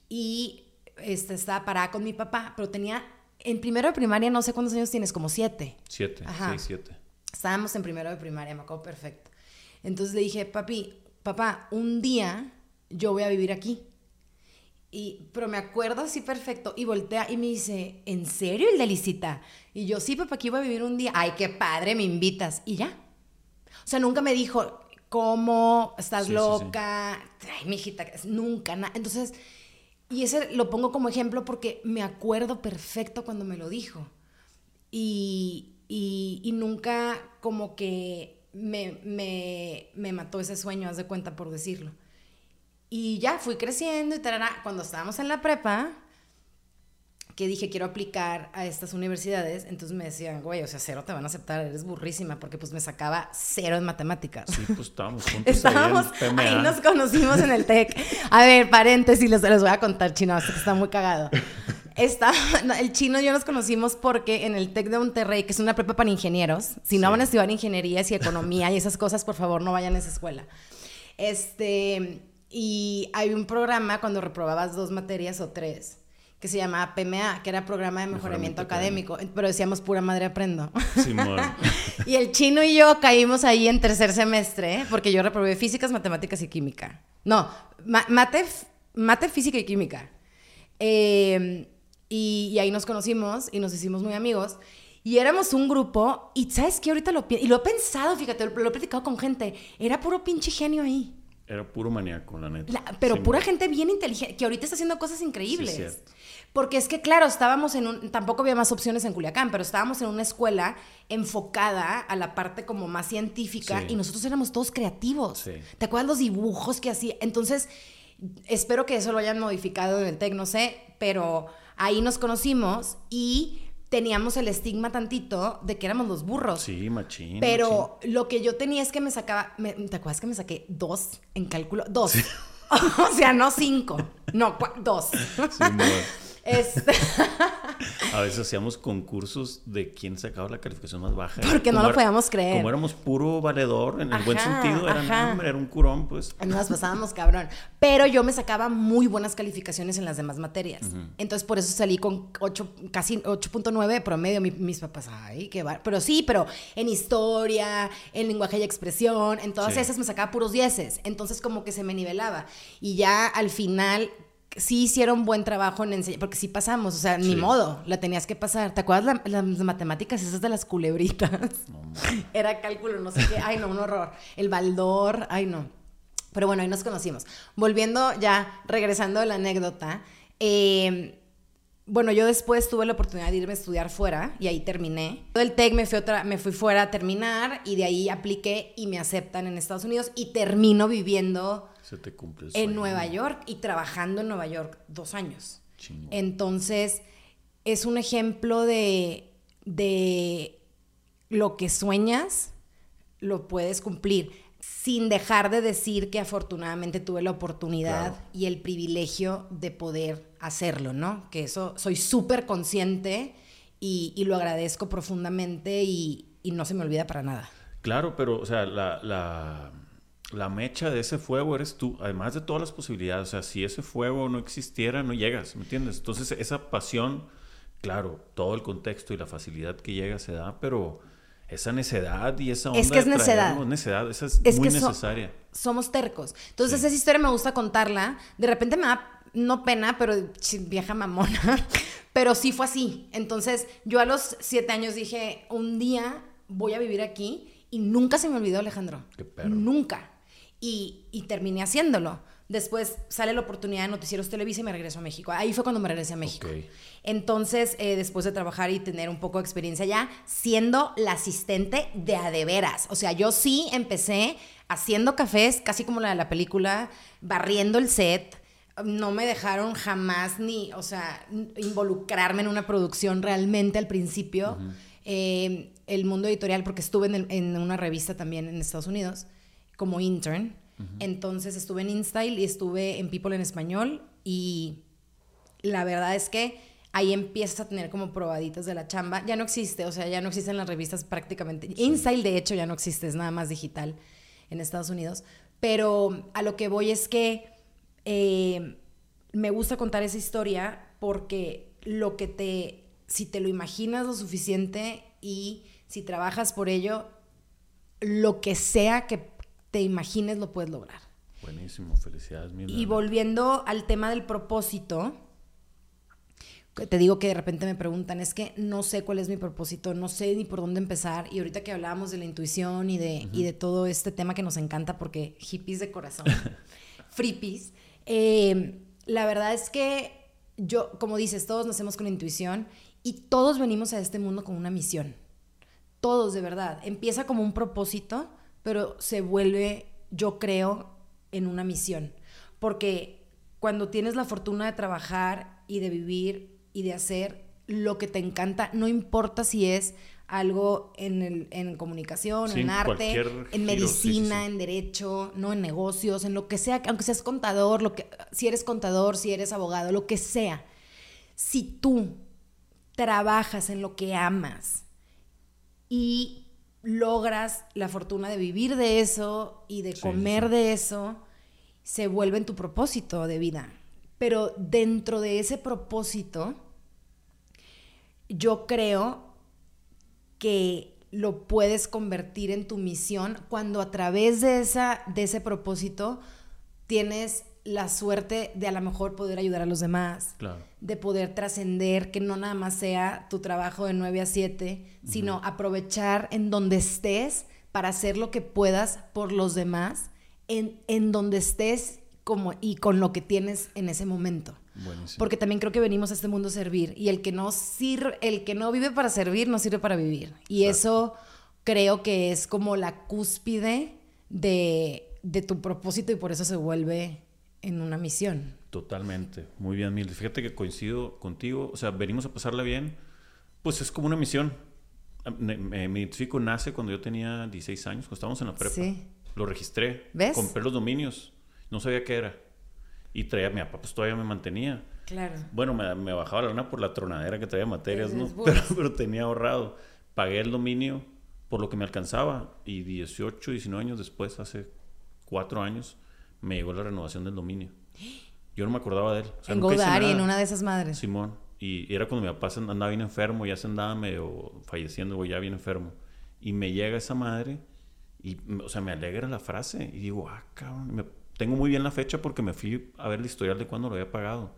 y este, estaba parada con mi papá, pero tenía, en primero de primaria, no sé cuántos años tienes, como siete. Siete, Ajá. siete. Estábamos en primero de primaria, me acuerdo perfecto. Entonces le dije, papi, papá, un día yo voy a vivir aquí. Y, pero me acuerdo así perfecto. Y voltea y me dice, ¿en serio el delicita? Y yo, sí, papá, aquí voy a vivir un día. Ay, qué padre, me invitas. Y ya. O sea, nunca me dijo, ¿cómo? ¿Estás loca? Ay, mi hijita, nunca. nada Entonces, y ese lo pongo como ejemplo porque me acuerdo perfecto cuando me lo dijo. Y, y, y nunca como que me, me, me mató ese sueño, haz de cuenta por decirlo. Y ya fui creciendo y tarara. Cuando estábamos en la prepa, que dije quiero aplicar a estas universidades, entonces me decían, güey, o sea, cero te van a aceptar, eres burrísima, porque pues me sacaba cero en matemáticas. Sí, pues estábamos juntos. estábamos, ahí, nos conocimos en el TEC. A ver, paréntesis, les, les voy a contar, chino, que está muy cagado. Está, el chino y yo nos conocimos porque en el TEC de Monterrey, que es una prepa para ingenieros, si no van a estudiar ingenierías y economía y esas cosas, por favor, no vayan a esa escuela. Este y hay un programa cuando reprobabas dos materias o tres que se llamaba PMA, que era Programa de Mejoramiento, Académico, pero decíamos pura madre aprendo. y el chino y yo caímos ahí en tercer semestre, porque yo reprobé físicas, matemáticas y química. No, mate, mate, física y química. Em, y, ahí nos conocimos y nos hicimos muy amigos. Y éramos un grupo, y sabes que ahorita lo y lo he pensado, fíjate, lo, lo he platicado con gente, era puro pinche genio ahí. Era puro maníaco, la neta. pero pura gente bien inteligente, que ahorita está haciendo cosas increíbles. Porque es que, claro, estábamos en un. Tampoco había más opciones en Culiacán, pero estábamos en una escuela enfocada a la parte como más científica y nosotros éramos todos creativos. ¿Te acuerdas los dibujos que hacía? Entonces, espero que eso lo hayan modificado en el TEC, no sé, pero ahí nos conocimos y teníamos el estigma tantito de que éramos los burros. Sí, machín. Pero lo que yo tenía es que me sacaba, ¿te acuerdas que me saqué dos en cálculo? Dos. o sea, no cinco, no, dos. Sí, este... A veces hacíamos concursos de quién sacaba la calificación más baja. Porque no lo podíamos creer. Como éramos puro valedor, en el buen sentido, era, era un curón, pues. Nos pasábamos cabrón. Pero yo me sacaba muy buenas calificaciones en las demás materias. Entonces, por eso salí con 8, casi 8.9 de promedio. mis papás, ay, qué bar. Pero sí, pero en historia, en lenguaje y expresión, en todas esas me sacaba puros dieces. Entonces, como que se me nivelaba. Y ya al final sí hicieron buen trabajo en enseñar, porque sí pasamos, o sea, ni modo, la tenías que pasar. ¿Te acuerdas las matemáticas esas de las culebritas? Era cálculo, no sé qué, ay no, un horror. El baldor, ay no. Pero bueno, ahí nos conocimos. Volviendo ya, regresando a la anécdota, eh, bueno, yo después tuve la oportunidad de irme a estudiar fuera y ahí terminé. Del TEC me fui, otra, me fui fuera a terminar y de ahí apliqué y me aceptan en Estados Unidos y termino viviendo en Nueva York y trabajando en Nueva York dos años. Entonces, es un ejemplo de, de lo que sueñas, lo puedes cumplir. sin dejar de decir que afortunadamente tuve la oportunidad y el privilegio de poder hacerlo, ¿no? Que eso soy súper consciente y, lo agradezco profundamente y, no se me olvida para nada. Claro, pero, o sea, la, la, mecha de ese fuego eres tú, además de todas las posibilidades. O sea, si ese fuego no existiera, no llegas, ¿me entiendes? Entonces, esa pasión, claro, todo el contexto y la facilidad que llega se da, pero esa necedad y esa onda es que es necedad. necedad, esa es, muy necesaria. somos tercos. Entonces, esa historia me gusta contarla. De repente me da no pena, pero vieja mamona. pero sí fue así. Entonces, yo a los siete años dije, un día voy a vivir aquí y nunca se me olvidó, Alejandro. Qué perro. Nunca. Y, y terminé haciéndolo. Después sale la oportunidad de Noticieros Televisa y me regreso a México. Ahí fue cuando me regresé a México. Entonces, eh, después de trabajar y tener un poco de experiencia ya, siendo la asistente de adeveras. O sea, yo sí empecé haciendo cafés, casi como la de la película, barriendo el set. No me dejaron jamás ni, o sea, involucrarme en una producción realmente al principio. Eh, el mundo editorial, porque estuve en, en una revista también en Estados Unidos como intern. Entonces estuve en InStyle y estuve en People en español y la verdad es que ahí empiezas a tener como probaditas de la chamba. Ya no existe, o sea, ya no existen las revistas prácticamente. InStyle de hecho ya no existe, es nada más digital en Estados Unidos. Pero a lo que voy es que eh, me gusta contar esa historia porque lo que te, si te lo imaginas lo suficiente y si trabajas por ello, lo que sea que te imagines lo puedes lograr. Buenísimo, felicidades. Mi y volviendo al tema del propósito, te digo que de repente me preguntan, es que no sé cuál es mi propósito, no sé ni por dónde empezar. Y ahorita que hablábamos de la intuición y de, y de todo este tema que nos encanta, porque hippies de corazón, frippies, eh, la verdad es que yo, como dices, todos nacemos con intuición y todos venimos a este mundo con una misión. Todos, de verdad. Empieza como un propósito pero se vuelve, yo creo, en una misión. Porque cuando tienes la fortuna de trabajar y de vivir y de hacer lo que te encanta, no importa si es algo en, el, en comunicación, en arte, en medicina, en derecho, no en negocios, en lo que sea, aunque seas contador, lo que, si eres contador, si eres abogado, lo que sea. Si tú trabajas en lo que amas y logras la fortuna de vivir de eso y de comer de eso, se vuelve en tu propósito de vida. Pero dentro de ese propósito, yo creo que lo puedes convertir en tu misión cuando a través de, esa, de ese propósito tienes la suerte de a lo mejor poder ayudar a los demás, de poder trascender, que no nada más sea tu trabajo de 9 a 7, sino aprovechar en donde estés para hacer lo que puedas por los demás, en, en donde estés como, y con lo que tienes en ese momento. Porque también creo que venimos a este mundo a servir y el que no sirve, el que no vive para servir no sirve para vivir. Y eso creo que es como la cúspide de, de tu propósito y por eso se vuelve en una misión. Totalmente, muy bien, Mil. Fíjate que coincido contigo, o sea, venimos a pasarla bien, pues es como una misión. Me, me, identifico, nace cuando yo tenía 16 años, cuando estábamos en la prepa. Sí. Lo registré, ¿Ves? compré los dominios, no sabía qué era. Y traía, mi papá pues todavía me mantenía. Claro. Bueno, me, me bajaba la lana por la tronadera que traía materias, ¿no? Pero, pero tenía ahorrado. Pagué el dominio por lo que me alcanzaba y 18, 19 años después, hace cuatro años, me llegó la renovación del dominio. Yo no me acordaba de él. en Godari, en una de esas madres. Simón. Y era cuando mi papá andaba bien enfermo, ya se andaba medio falleciendo, o ya bien enfermo. Y me llega esa madre y, o sea, me alegra la frase. Y digo, ah, cabrón. tengo muy bien la fecha porque me fui a ver el historial de cuándo lo había pagado.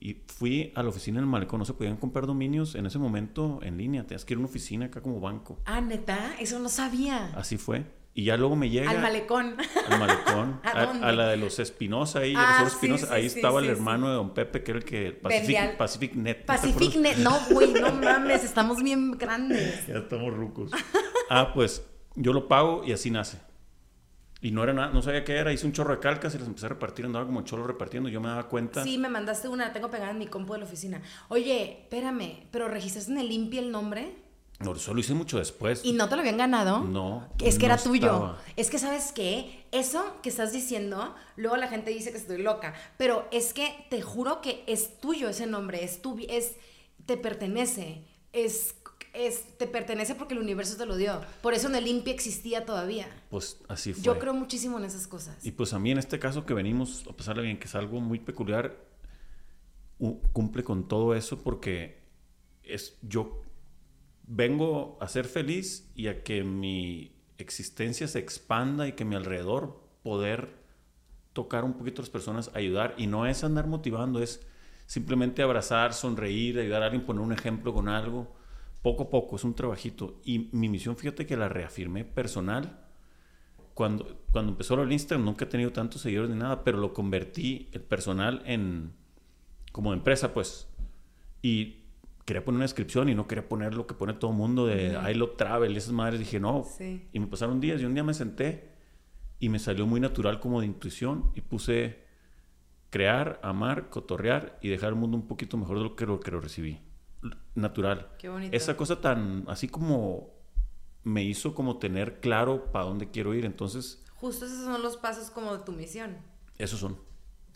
Y fui a la oficina del malecón. No se podían comprar dominios en ese momento en línea. Tenías que ir a una oficina acá como banco. Ah, neta, eso no sabía. Así fue. Y ya luego me llega. Al malecón. Al malecón. ¿A, la de los Espinosa ahí. Ah, Espinosa. ahí estaba el hermano de Don Pepe, que era el que. Pacific, Pacific Net. Pacific Net. No, güey, no mames. Estamos bien grandes. Ya estamos rucos. Ah, pues yo lo pago y así nace. Y no era nada, no sabía qué era, hice un chorro de calcas y las empecé a repartir, andaba como cholo repartiendo, yo me daba cuenta. Sí, me mandaste una, la tengo pegada en mi compu de la oficina. Oye, espérame, ¿pero registraste en el INPI el nombre? No, eso lo hice mucho después. ¿Y no te lo habían ganado? No. Es que no era tuyo. estaba. Es que, ¿sabes qué? Eso que estás diciendo, luego la gente dice que estoy loca. Pero es que te juro que es tuyo ese nombre. Es tu, es, te pertenece. Es, es, te pertenece porque el universo te lo dio. Por eso en el Limpia existía todavía. Pues así fue. Yo creo muchísimo en esas cosas. Y pues a mí en este caso que venimos, a pesar de bien que es algo muy peculiar, cumple con todo eso porque es yo vengo a ser feliz y a que mi existencia se expanda y que mi alrededor poder tocar un poquito a las personas, ayudar. Y no es andar motivando, es simplemente abrazar, sonreír, ayudar a alguien, poner un ejemplo con algo, poco a poco, es un trabajito. Y mi misión, fíjate que la reafirmé personal. Cuando, cuando empezó del Instagram nunca he tenido tantos seguidores ni nada, pero lo convertí el personal en como empresa, pues. Y quería poner una descripción y no quería poner lo que pone todo el mundo de I love travel y esas madres. Dije, no. Sí. Y me pasaron días y un día me senté y me salió muy natural como de intuición y puse crear, amar, cotorrear y dejar el mundo un poquito mejor de lo que lo, que lo recibí. Natural. Qué bonito. Esa cosa tan así como me hizo como tener claro para dónde quiero ir. Entonces, Justo esos son los pasos como de tu misión. esos son.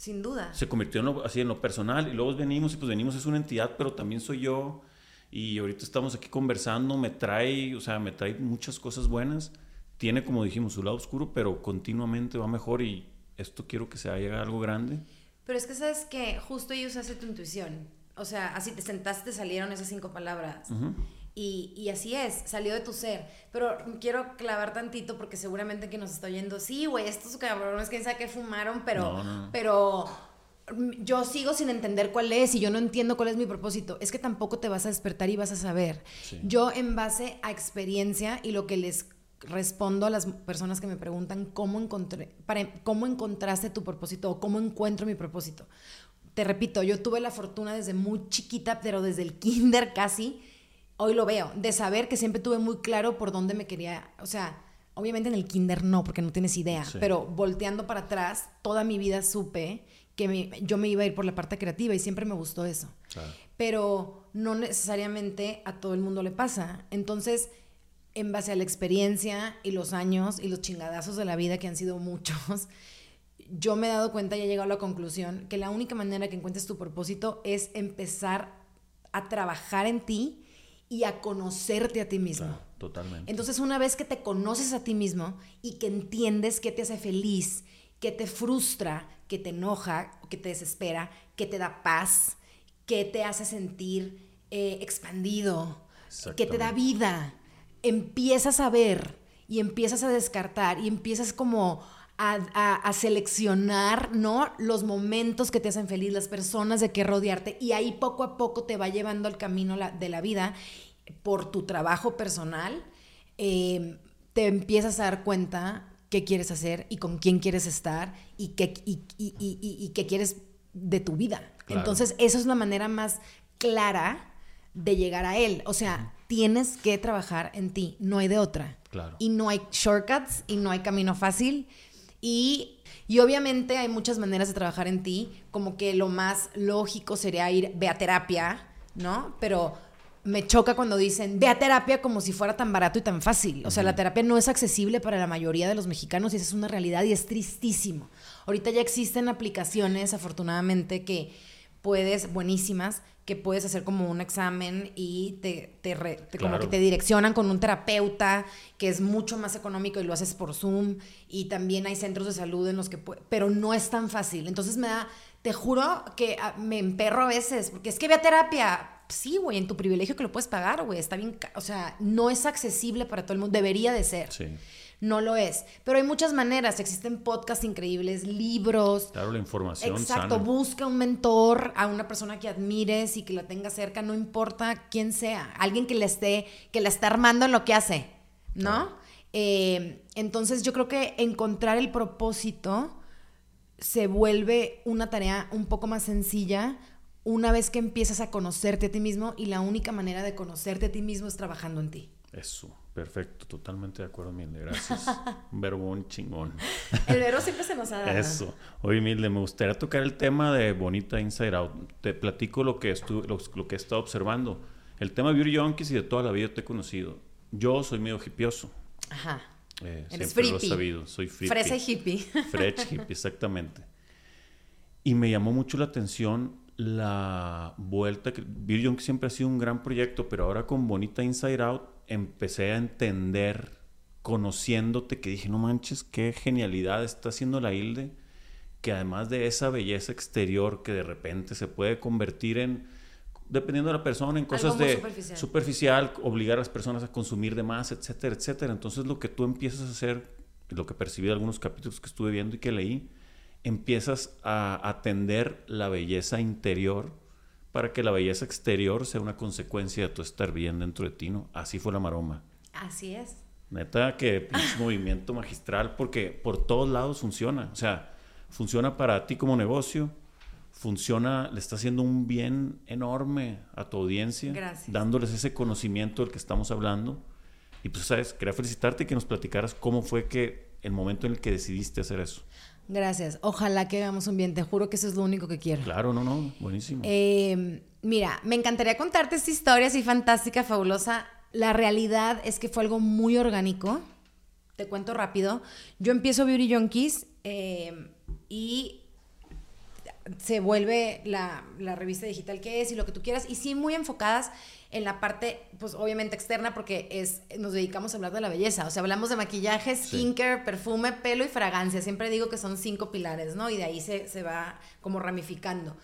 Sin duda. Se convirtió en lo- así en lo personal y luego venimos y pues venimos es una entidad, pero también soy yo. Y ahorita estamos aquí conversando, me trae, o sea, me trae muchas cosas buenas. Tiene, como dijimos, su lado oscuro, pero continuamente va mejor y esto quiero que sea llegue a algo grande. Pero es que sabes que justo ahí usaste tu intuición. O sea, así te sentaste, te salieron esas cinco palabras. Y, y así es, salió de tu ser. Pero quiero clavar tantito porque seguramente que nos está oyendo, sí, güey, estos cabrones, quién sabe qué fumaron, pero, No, no, pero yo sigo sin entender cuál es y yo no entiendo cuál es mi propósito. Es que tampoco te vas a despertar y vas a saber. Sí. Yo en base a experiencia y lo que les respondo a las personas que me preguntan cómo encontré, para, cómo encontraste tu propósito o cómo encuentro mi propósito. Te repito, yo tuve la fortuna desde muy chiquita, pero desde el kinder casi, hoy lo veo, de saber que siempre tuve muy claro por dónde me quería, o sea, obviamente en el kinder no, porque no tienes idea, Sí. pero volteando para atrás, toda mi vida supe que me- yo me iba a ir por la parte creativa y siempre me gustó eso Claro. pero no necesariamente a todo el mundo le pasa. Entonces, en base a la experiencia y los años y los chingadazos de la vida, que han sido muchos, yo me he dado cuenta y he llegado a la conclusión que la única manera que encuentres tu propósito es empezar a trabajar en ti y a conocerte a ti mismo. Claro, totalmente. Entonces, una vez que te conoces a ti mismo y que entiendes qué te hace feliz, qué te frustra, qué te enoja, qué te desespera, qué te da paz, qué te hace sentir eh, expandido, qué te da vida, empiezas a ver y empiezas a descartar y empiezas como a, a- a seleccionar, ¿no? Los momentos que te hacen feliz, las personas de que rodearte y ahí poco a poco te va llevando al camino la- de la vida por tu trabajo personal, eh, te empiezas a dar cuenta qué quieres hacer y con quién quieres estar y qué, y, y- y- y- y qué quieres de tu vida. Claro. Entonces, esa es la manera más clara de llegar a él. O sea, tienes que trabajar en ti, no hay de otra. Claro. Y no hay shortcuts y no hay camino fácil. Y, y obviamente hay muchas maneras de trabajar en ti, como que lo más lógico sería ir, ve a terapia, ¿no? Pero me choca cuando dicen, ve a terapia como si fuera tan barato y tan fácil. O sea, la terapia no es accesible para la mayoría de los mexicanos y esa es una realidad y es tristísimo. Ahorita ya existen aplicaciones, afortunadamente, que puedes, buenísimas, que puedes hacer como un examen y te, te re- te- como que te direccionan con un terapeuta que es mucho más económico y lo haces por Zoom y también hay centros de salud en los que pero no es tan fácil. Entonces me da, te juro que ah, me emperro a veces porque es que ve a terapia. Sí, güey, en tu privilegio que lo puedes pagar, güey, está bien, o sea, no es accesible para todo el mundo, debería de ser. Sí. No lo es, pero hay muchas maneras, existen podcasts increíbles, libros, Claro, la información Exacto, sana. busca un mentor, a una persona que admires y que la tenga cerca, no importa quién sea, alguien que le esté, que la está armando en lo que hace, ¿no? Claro. Eh, entonces yo creo que encontrar el propósito se vuelve una tarea un poco más sencilla una vez que empiezas a conocerte a ti mismo y la única manera de conocerte a ti mismo es trabajando en ti. Eso, perfecto, totalmente de acuerdo, Milde, gracias. Un verbón chingón. El vero siempre se nos ha dado. Eso. Oye, Milde, me gustaría tocar el tema de Bonita Inside Out. Te platico lo que, estu lo, lo que he estado observando. El tema de Beauty Junkies y de toda la vida te he conocido. Yo soy medio hipioso. Ajá. Eh, Eres siempre lo he frippy. sabido. Soy frippy. Fresa hippie. Fresh hippie, exactamente. Y me llamó mucho la atención la vuelta que Beauty Junkies siempre ha sido un gran proyecto, pero ahora con Bonita Inside Out empecé a entender, conociéndote, que dije, no manches, qué genialidad está haciendo la Hilde, que además de esa belleza exterior que de repente se puede convertir en, dependiendo de la persona, en cosas de superficial. superficial, obligar a las personas a consumir de más, etcétera, etcétera. Entonces lo que tú empiezas a hacer, lo que percibí de algunos capítulos que estuve viendo y que leí, empiezas a atender la belleza interior para que la belleza exterior sea una consecuencia de tu estar bien dentro de ti, ¿no? Así fue la maroma. Así es. Neta que pinche movimiento magistral porque por todos lados funciona. O sea, funciona para ti como negocio, funciona, le está haciendo un bien enorme a tu audiencia, Gracias. dándoles ese conocimiento del que estamos hablando. Y pues, sabes, quería felicitarte y que nos platicaras cómo fue que el momento en el que decidiste hacer eso. Gracias. Ojalá que hagamos un bien. Te juro que eso es lo único que quiero. Claro, no, no, buenísimo. Eh, mira, me encantaría contarte esta historia así fantástica, fabulosa. La realidad es que fue algo muy orgánico. Te cuento rápido. Yo empiezo Beauty Junkies eh, y se vuelve la, la revista digital que es y lo que tú quieras. Y sí, muy enfocadas en la parte, pues obviamente externa, porque es, nos dedicamos a hablar de la belleza. O sea, hablamos de maquillaje, Sí. skincare, perfume, pelo y fragancia. Siempre digo que son cinco pilares, ¿no? Y de ahí se, se va como ramificando.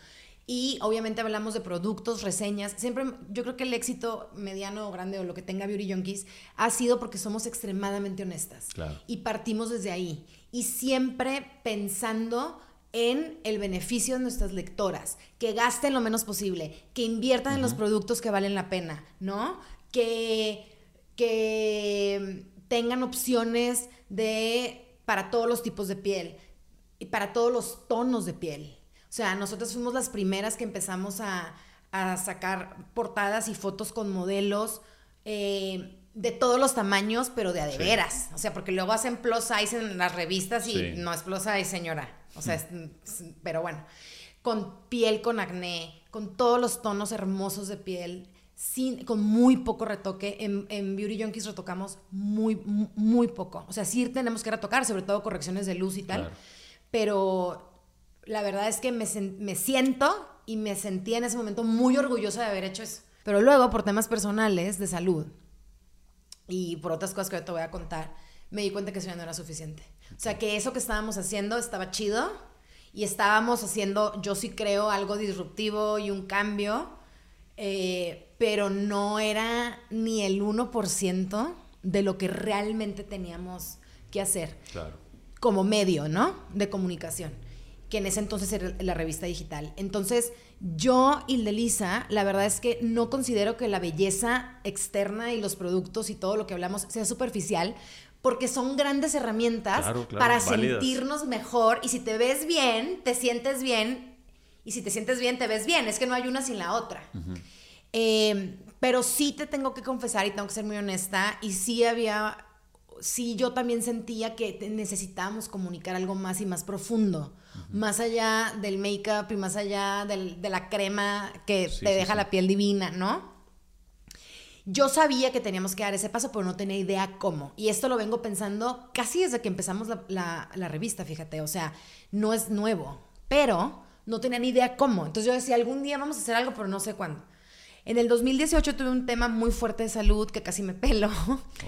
Y obviamente hablamos de productos, reseñas. Siempre, yo creo que el éxito mediano o grande o lo que tenga Beauty Junkies ha sido porque somos extremadamente honestas. Claro. Y partimos desde ahí. Y siempre pensando en el beneficio de nuestras lectoras, que gasten lo menos posible, que inviertan en los productos que valen la pena, ¿no? Que, que tengan opciones de para todos los tipos de piel y para todos los tonos de piel. O sea, nosotros fuimos las primeras que empezamos a, a sacar portadas y fotos con modelos eh, de todos los tamaños, pero de a de Sí. veras. O sea, porque luego hacen plus size en las revistas y Sí. no es plus size, señora. O sea, es- pero bueno, con piel con acné, con todos los tonos hermosos de piel, sin, con muy poco retoque. En, en Beauty Junkies retocamos muy, muy, muy poco. O sea, sí tenemos que retocar, sobre todo correcciones de luz y tal. Claro. Pero la verdad es que me, me siento y me sentí en ese momento muy orgullosa de haber hecho eso. Pero luego, por temas personales de salud y por otras cosas que ahora te voy a contar, me di cuenta que eso ya no era suficiente. O sea, que eso que estábamos haciendo estaba chido y estábamos haciendo, yo sí creo, algo disruptivo y un cambio, eh, pero no era ni el 1% de lo que realmente teníamos que hacer Claro. como medio, ¿no? De comunicación, que en ese entonces era la revista digital. Entonces, yo, Ildelisa, la verdad es que no considero que la belleza externa y los productos y todo lo que hablamos sea superficial, porque son grandes herramientas Claro, claro, para válidas. sentirnos mejor y si te ves bien, te sientes bien y si te sientes bien, te ves bien. Es que no hay una sin la otra. Eh, pero sí te tengo que confesar y tengo que ser muy honesta y sí había, sí yo también sentía que necesitábamos comunicar algo más y más profundo, más allá del make-up y más allá del- de la crema que Sí, te sí, deja sí. la piel divina, ¿no? Yo sabía que teníamos que dar ese paso, pero no tenía idea cómo. Y esto lo vengo pensando casi desde que empezamos la, la- la revista, fíjate. O sea, no es nuevo, pero no tenía ni idea cómo. Entonces yo decía, algún día vamos a hacer algo, pero no sé cuándo. En el 2018 tuve un tema muy fuerte de salud que casi me pelo.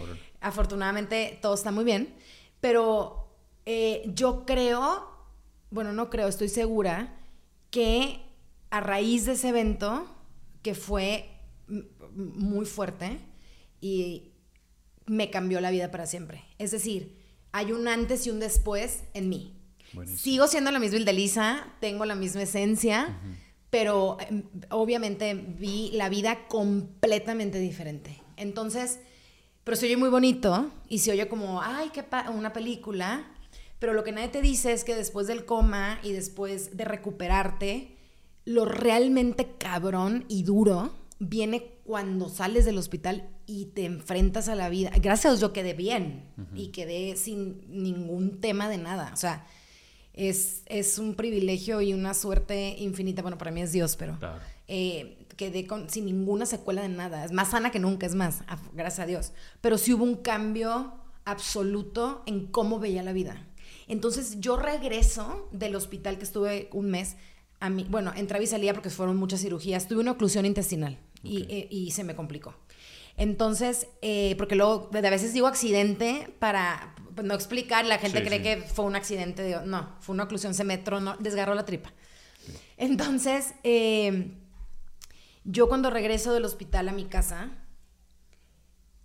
Órale. Afortunadamente todo está muy bien, pero eh, yo creo, bueno, no creo, estoy segura que a raíz de ese evento, que fue muy fuerte y me cambió la vida para siempre. Es decir, hay un antes y un después en mí. Buenísimo. Sigo siendo la misma Ildelisa, tengo la misma esencia, pero em, obviamente vi la vida completamente diferente. Entonces, pero se oye muy bonito y se oye como, ay, qué una película, pero lo que nadie te dice es que después del coma y después de recuperarte, lo realmente cabrón y duro viene cuando sales del hospital y te enfrentas a la vida. Gracias a Dios yo quedé bien y quedé sin ningún tema de nada. O sea, es, es un privilegio y una suerte infinita. Bueno, para mí es Dios, pero Claro. eh, quedé con, sin ninguna secuela de nada. Es más sana que nunca, es más, gracias a Dios. Pero sí hubo un cambio absoluto en cómo veía la vida. Entonces yo regreso del hospital que estuve un mes. A mí, bueno, entraba y salía porque fueron muchas cirugías. Tuve una oclusión intestinal y, eh, y se me complicó. Entonces, eh, porque luego a veces digo accidente para no explicar, la gente cree que fue un accidente, no, fue una oclusión, se me tronó, desgarró la tripa. Entonces, eh, yo cuando regreso del hospital a mi casa,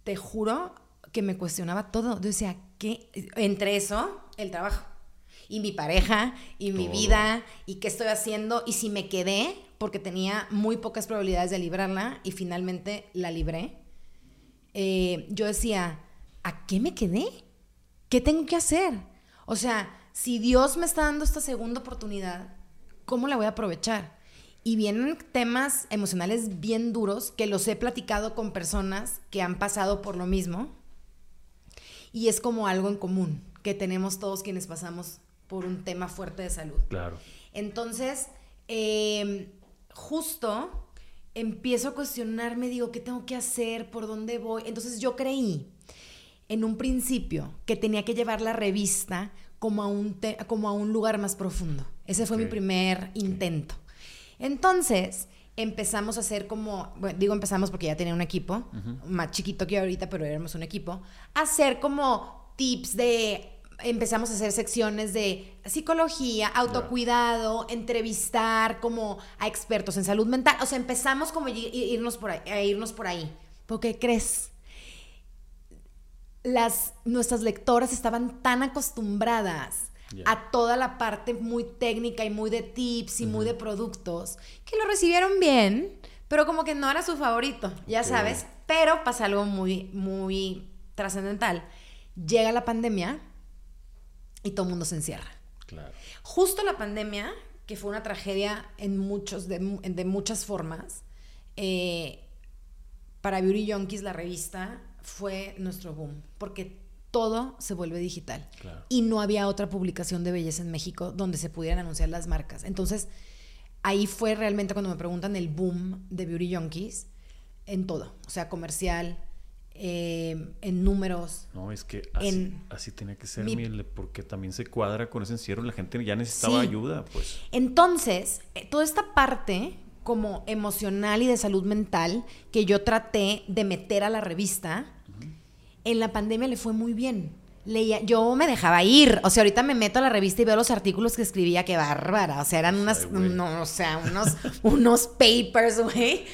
te juro que me cuestionaba todo. Yo decía, ¿qué? Entre eso, el trabajo. Y mi pareja, y mi vida, y qué estoy haciendo, y si me quedé, porque tenía muy pocas probabilidades de librarla, y finalmente la libré. Eh, yo decía, ¿a qué me quedé? ¿Qué tengo que hacer? O sea, si Dios me está dando esta segunda oportunidad, ¿cómo la voy a aprovechar? Y vienen temas emocionales bien duros que los he platicado con personas que han pasado por lo mismo. Y es como algo en común que tenemos todos quienes pasamos por un tema fuerte de salud. Claro. Entonces, em, justo empiezo a cuestionarme, digo, ¿qué tengo que hacer? ¿Por dónde voy? Entonces yo creí en un principio que tenía que llevar la revista como a un, como a un lugar más profundo. Ese fue mi primer intento. Entonces empezamos a hacer como, bueno, digo empezamos porque ya tenía un equipo, más chiquito que ahorita, pero éramos un equipo, a hacer como tips de empezamos a hacer secciones de psicología, autocuidado, entrevistar como a expertos en salud mental. O sea, empezamos como a irnos por ahí, a irnos por ahí. ¿Por qué crees? Las, nuestras lectoras estaban tan acostumbradas a toda la parte muy técnica y muy de tips y muy de productos que lo recibieron bien, pero como que no era su favorito, ya sabes. Pero pasa algo muy, muy trascendental. Llega la pandemia y todo el mundo se encierra. Claro. Justo la pandemia, que fue una tragedia en muchos, de, muchas formas, eh, para Beauty Junkies, la revista, fue nuestro boom, porque todo se vuelve digital. Y no había otra publicación de belleza en México donde se pudieran anunciar las marcas. Entonces, ahí fue realmente cuando me preguntan el boom de Beauty Junkies en todo, o sea, comercial, eh, en números. No, es que así, así tenía que ser, porque también se cuadra con ese encierro, la gente ya necesitaba ayuda, pues. Entonces, eh, toda esta parte como emocional y de salud mental que yo traté de meter a la revista, en la pandemia le fue muy bien. Leía, yo me dejaba ir, o sea, ahorita me meto a la revista y veo los artículos que escribía, qué bárbara, o sea, eran unas, no, o sea, unos, unos papers, güey,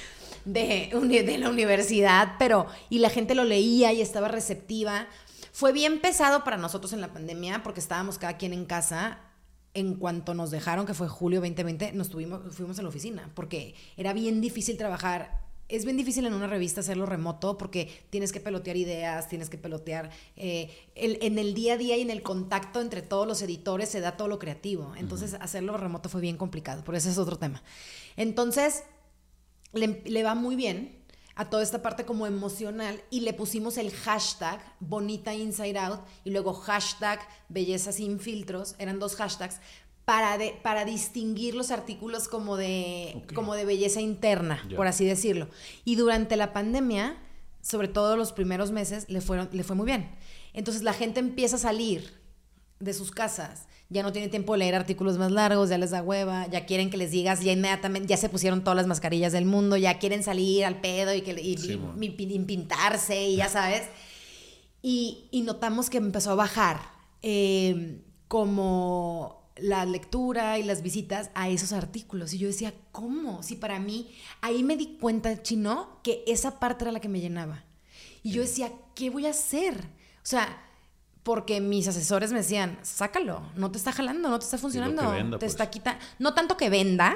de, de la universidad, pero y la gente lo leía y estaba receptiva. Fue bien pesado para nosotros en la pandemia porque estábamos cada quien en casa. En cuanto nos dejaron, que fue julio 2020, nos tuvimos, fuimos a la oficina porque era bien difícil trabajar es bien difícil en una revista hacerlo remoto porque tienes que pelotear ideas, tienes que pelotear. Eh, en el día a día y en el contacto entre todos los editores se da todo lo creativo. Entonces, hacerlo remoto fue bien complicado, por eso es otro tema. Entonces, le, va muy bien a toda esta parte como emocional y le pusimos el hashtag bonita inside out y luego hashtag belleza sin filtros, eran dos hashtags para, para distinguir los artículos como de, como de belleza interna, por así decirlo. Y durante la pandemia, sobre todo los primeros meses, le, fueron, le fue muy bien. Entonces la gente empieza a salir de sus casas ya no tiene tiempo de leer artículos más largos, ya les da hueva, ya quieren que les digas, ya inmediatamente, ya se pusieron todas las mascarillas del mundo, ya quieren salir al pedo y, que, pintarse y ya sabes. Y, notamos que empezó a bajar eh, como la lectura y las visitas a esos artículos. Y yo decía, ¿cómo? Si para mí, ahí me di cuenta, chino, que esa parte era la que me llenaba. Y yo decía, ¿qué voy a hacer? O sea, porque mis asesores me decían, sácalo, no te está jalando, no te está funcionando, te pues. está quitando, no tanto que venda,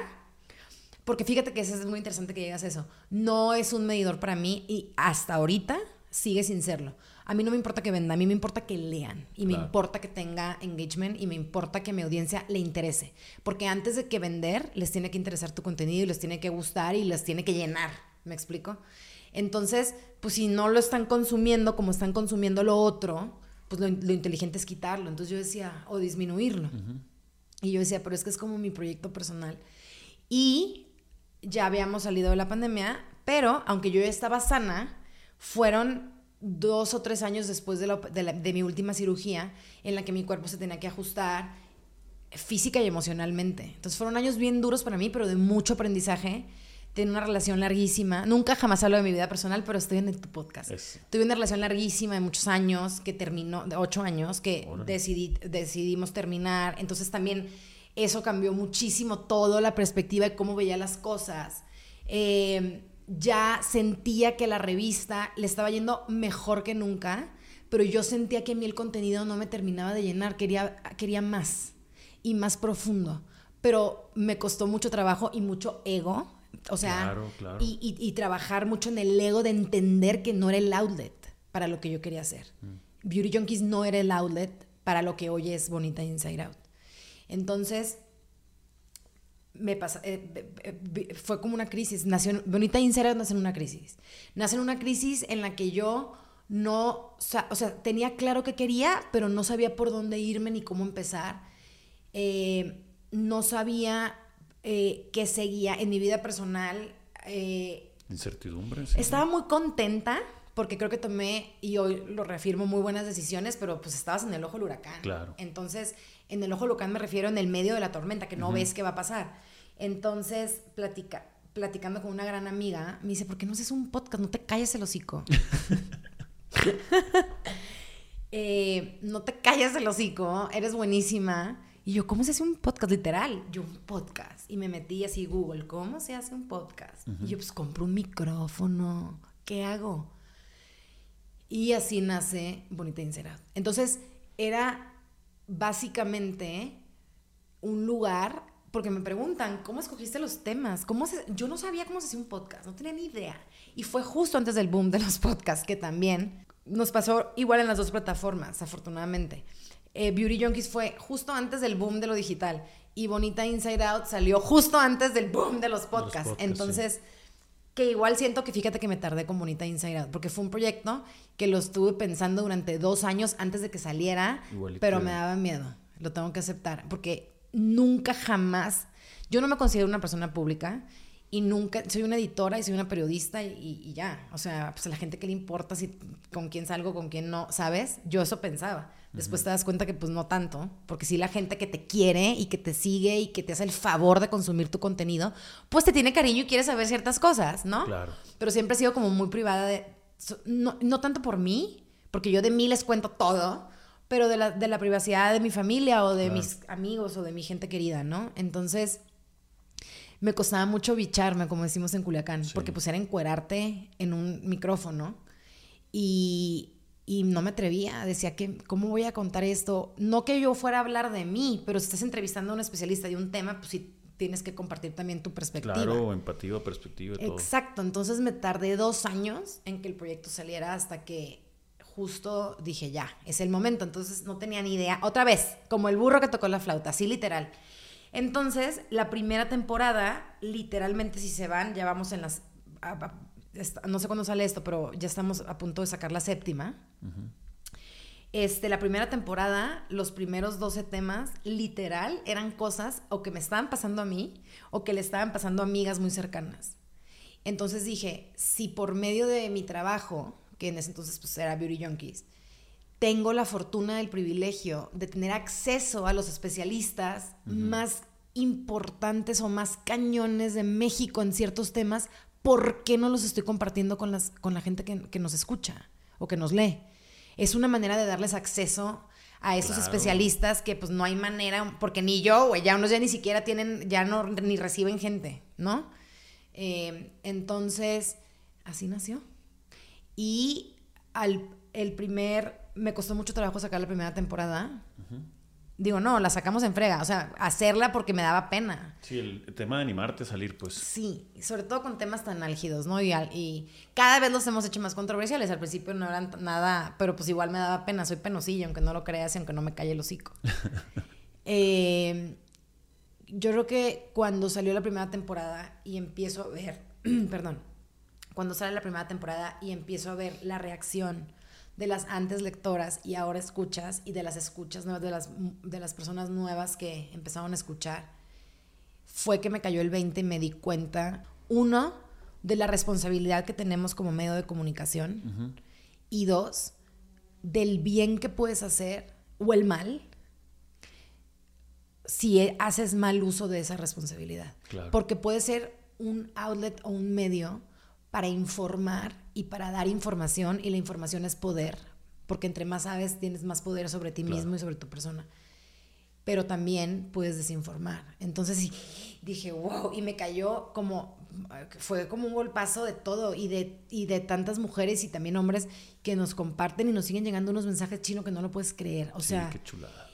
porque fíjate que eso es muy interesante que llegas a eso, no es un medidor para mí y hasta ahorita sigue sin serlo. A mí no me importa que venda, a mí me importa que lean y me importa que tenga engagement y me importa que mi audiencia le interese, porque antes de que vender les tiene que interesar tu contenido y les tiene que gustar y les tiene que llenar, ¿me explico? Entonces, pues si no lo están consumiendo como están consumiendo lo otro, pues lo, inteligente es quitarlo. Entonces yo decía, o disminuirlo. Y yo decía, pero es que es como mi proyecto personal. Y ya habíamos salido de la pandemia, pero aunque yo ya estaba sana, fueron dos o tres años después de, la- de la- de mi última cirugía en la que mi cuerpo se tenía que ajustar física y emocionalmente. Entonces fueron años bien duros para mí, pero de mucho aprendizaje. Tenía una relación larguísima. Nunca jamás hablo de mi vida personal, pero estoy en tu podcast. Eso. Tuve una relación larguísima de muchos años, que terminó, de ocho años, que decidí, decidimos terminar. Entonces también eso cambió muchísimo todo, la perspectiva de cómo veía las cosas. Eh, ya sentía que la revista le estaba yendo mejor que nunca, pero yo sentía que a mí el contenido no me terminaba de llenar, quería, quería más y más profundo. Pero me costó mucho trabajo y mucho ego. O sea, Claro, claro. y, y- y trabajar mucho en el ego de entender que no era el outlet para lo que yo quería hacer. Beauty Junkies no era el outlet para lo que hoy es Bonita Inside Out. Entonces, me pasa, eh, fue como una crisis. Nació, Bonita Inside Out nace en una crisis. Nace en una crisis en la que yo no, o sea, tenía claro que quería, pero no sabía por dónde irme ni cómo empezar. Eh, no sabía eh, qué seguía en mi vida personal. eh, Incertidumbre. sí. estaba muy contenta porque creo que tomé, y hoy lo reafirmo, muy buenas decisiones, pero pues estabas en el ojo del huracán. Claro. Entonces, en el ojo del huracán me refiero en el medio de la tormenta, que no ves qué va a pasar. Entonces, platica, platicando con una gran amiga, me dice, ¿por qué no haces un podcast? No te calles el hocico. Eh, no te calles el hocico, eres buenísima. Y yo, ¿cómo se hace un podcast? Literal, yo un podcast. Y me metí así Google, ¿cómo se hace un podcast? Y yo, pues compro un micrófono, ¿qué hago? Y así nace Bonita Inserad. Entonces, era básicamente un lugar, porque me preguntan, ¿cómo escogiste los temas? ¿Cómo se- Yo no sabía cómo se hacía un podcast, no tenía ni idea. Y fue justo antes del boom de los podcasts, que también nos pasó igual en las dos plataformas, afortunadamente. Eh, Beauty Junkies fue justo antes del boom de lo digital y Bonita Inside Out salió justo antes del boom de los podcasts. podcasts, sí. Entonces, que igual siento que fíjate que me tardé con Bonita Inside Out, porque fue un proyecto que lo estuve pensando durante dos años antes de que saliera, Igualito pero me daba miedo, lo tengo que aceptar, porque nunca jamás, yo no me considero una persona pública y nunca, soy una editora y soy una periodista y, y ya, o sea, pues a la gente que le importa si con quién salgo, con quién no, ¿sabes? Yo eso pensaba. Después te das cuenta que pues no tanto, porque si la gente que te quiere y que te sigue y que te hace el favor de consumir tu contenido, pues te tiene cariño y quiere saber ciertas cosas, ¿no? Claro. Pero siempre he sido como muy privada de, no, no tanto por mí, porque yo de mí les cuento todo, pero de la, de la privacidad de mi familia o de Claro. mis amigos o de mi gente querida, ¿no? Entonces, me costaba mucho bicharme, como decimos en Culiacán, Sí. porque pues era encuerarte en un micrófono y, y no me atrevía. Decía que, ¿cómo voy a contar esto? No que yo fuera a hablar de mí, pero si estás entrevistando a un especialista de un tema, pues sí tienes que compartir también tu perspectiva. Claro, empatía, perspectiva todo. Exacto, entonces me tardé dos años en que el proyecto saliera hasta que justo dije, ya, es el momento. Entonces no tenía ni idea. Otra vez, como el burro que tocó la flauta, así literal. Entonces, la primera temporada, literalmente si se van, ya vamos en las... a- a- esta- no sé cuándo sale esto, pero ya estamos a punto de sacar la séptima. Este, la primera temporada, los primeros 12 temas, literal, eran cosas o que me estaban pasando a mí o que le estaban pasando a amigas muy cercanas. Entonces dije, si por medio de mi trabajo, que en ese entonces pues era Beauty Junkies, tengo la fortuna del privilegio de tener acceso a los especialistas más importantes o más cañones de México en ciertos temas, ¿por qué no los estoy compartiendo con, las, con la gente que, que nos escucha o que nos lee? Es una manera de darles acceso a esos Claro. especialistas que pues no hay manera, porque ni yo, güey, ya unos ya ni siquiera tienen, ya no, ni reciben gente, ¿no? Eh, entonces, así nació. Y al, el primer, me costó mucho trabajo sacar la primera temporada. Digo, no, la sacamos en frega, o sea, hacerla porque me daba pena. Sí, el tema de animarte a salir, pues. Sí, sobre todo con temas tan álgidos, ¿no? Y, al- y cada vez los hemos hecho más controversiales. Al principio no eran nada, pero pues igual me daba pena. Soy penosilla, aunque no lo creas y aunque no me calle el hocico. Eh, yo creo que cuando salió la primera temporada y empiezo a ver, perdón, cuando sale la primera temporada y empiezo a ver la reacción de las antes lectoras y ahora escuchas y de las escuchas nuevas, de las, de las personas nuevas que empezaron a escuchar, fue que me cayó el 20 y me di cuenta, uno, de la responsabilidad que tenemos como medio de comunicación. Y dos, del bien que puedes hacer o el mal si haces mal uso de esa responsabilidad. Porque puede ser un outlet o un medio para informar y para dar información y la información es poder, porque entre más sabes tienes más poder sobre ti mismo y sobre tu persona. Pero también puedes desinformar. Entonces dije, wow, y me cayó como, fue como un golpazo de todo y de, y de tantas mujeres y también hombres que nos comparten y nos siguen llegando unos mensajes chinos que no lo puedes creer. O sea, qué chulada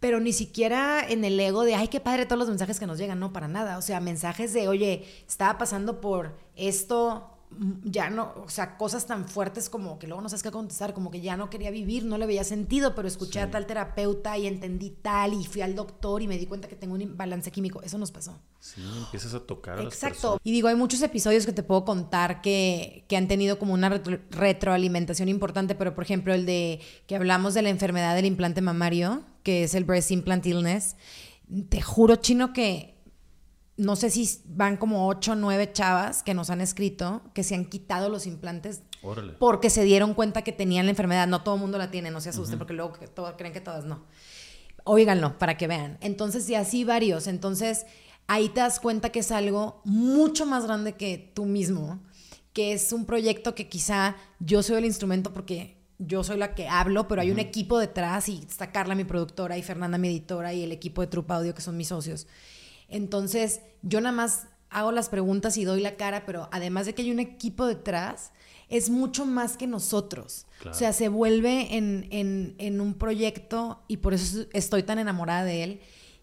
pero ni siquiera en el ego de, ay, qué padre todos los mensajes que nos llegan, no, para nada. O sea, mensajes de, oye, estaba pasando por esto, ya no, o sea, cosas tan fuertes como que luego no sabes qué contestar, como que ya no quería vivir, no le veía sentido, pero escuché a tal terapeuta y entendí tal y fui al doctor y me di cuenta que tengo un balance químico. Eso nos pasó. Sí, empiezas a tocar. A Exacto. y digo, hay muchos episodios que te puedo contar que, que han tenido como una retroalimentación importante, pero por ejemplo, el de que hablamos de la enfermedad del implante mamario que es el Breast Implant Illness. Te juro, chino, que no sé si van como ocho o nueve chavas que nos han escrito que se han quitado los implantes porque se dieron cuenta que tenían la enfermedad. No todo el mundo la tiene, no se asusten, porque luego creen que todas no. Óiganlo para que vean. Entonces, y así varios. Entonces, ahí te das cuenta que es algo mucho más grande que tú mismo, que es un proyecto que quizá yo soy el instrumento porque yo soy la que hablo, pero hay un equipo detrás y está Carla, mi productora, y Fernanda, mi editora, y el equipo de Trupa Audio, que son mis socios. Entonces, yo nada más hago las preguntas y doy la cara, pero además de que hay un equipo detrás, es mucho más que nosotros. O sea, se vuelve en, en, en, un proyecto, y por eso estoy tan enamorada de él,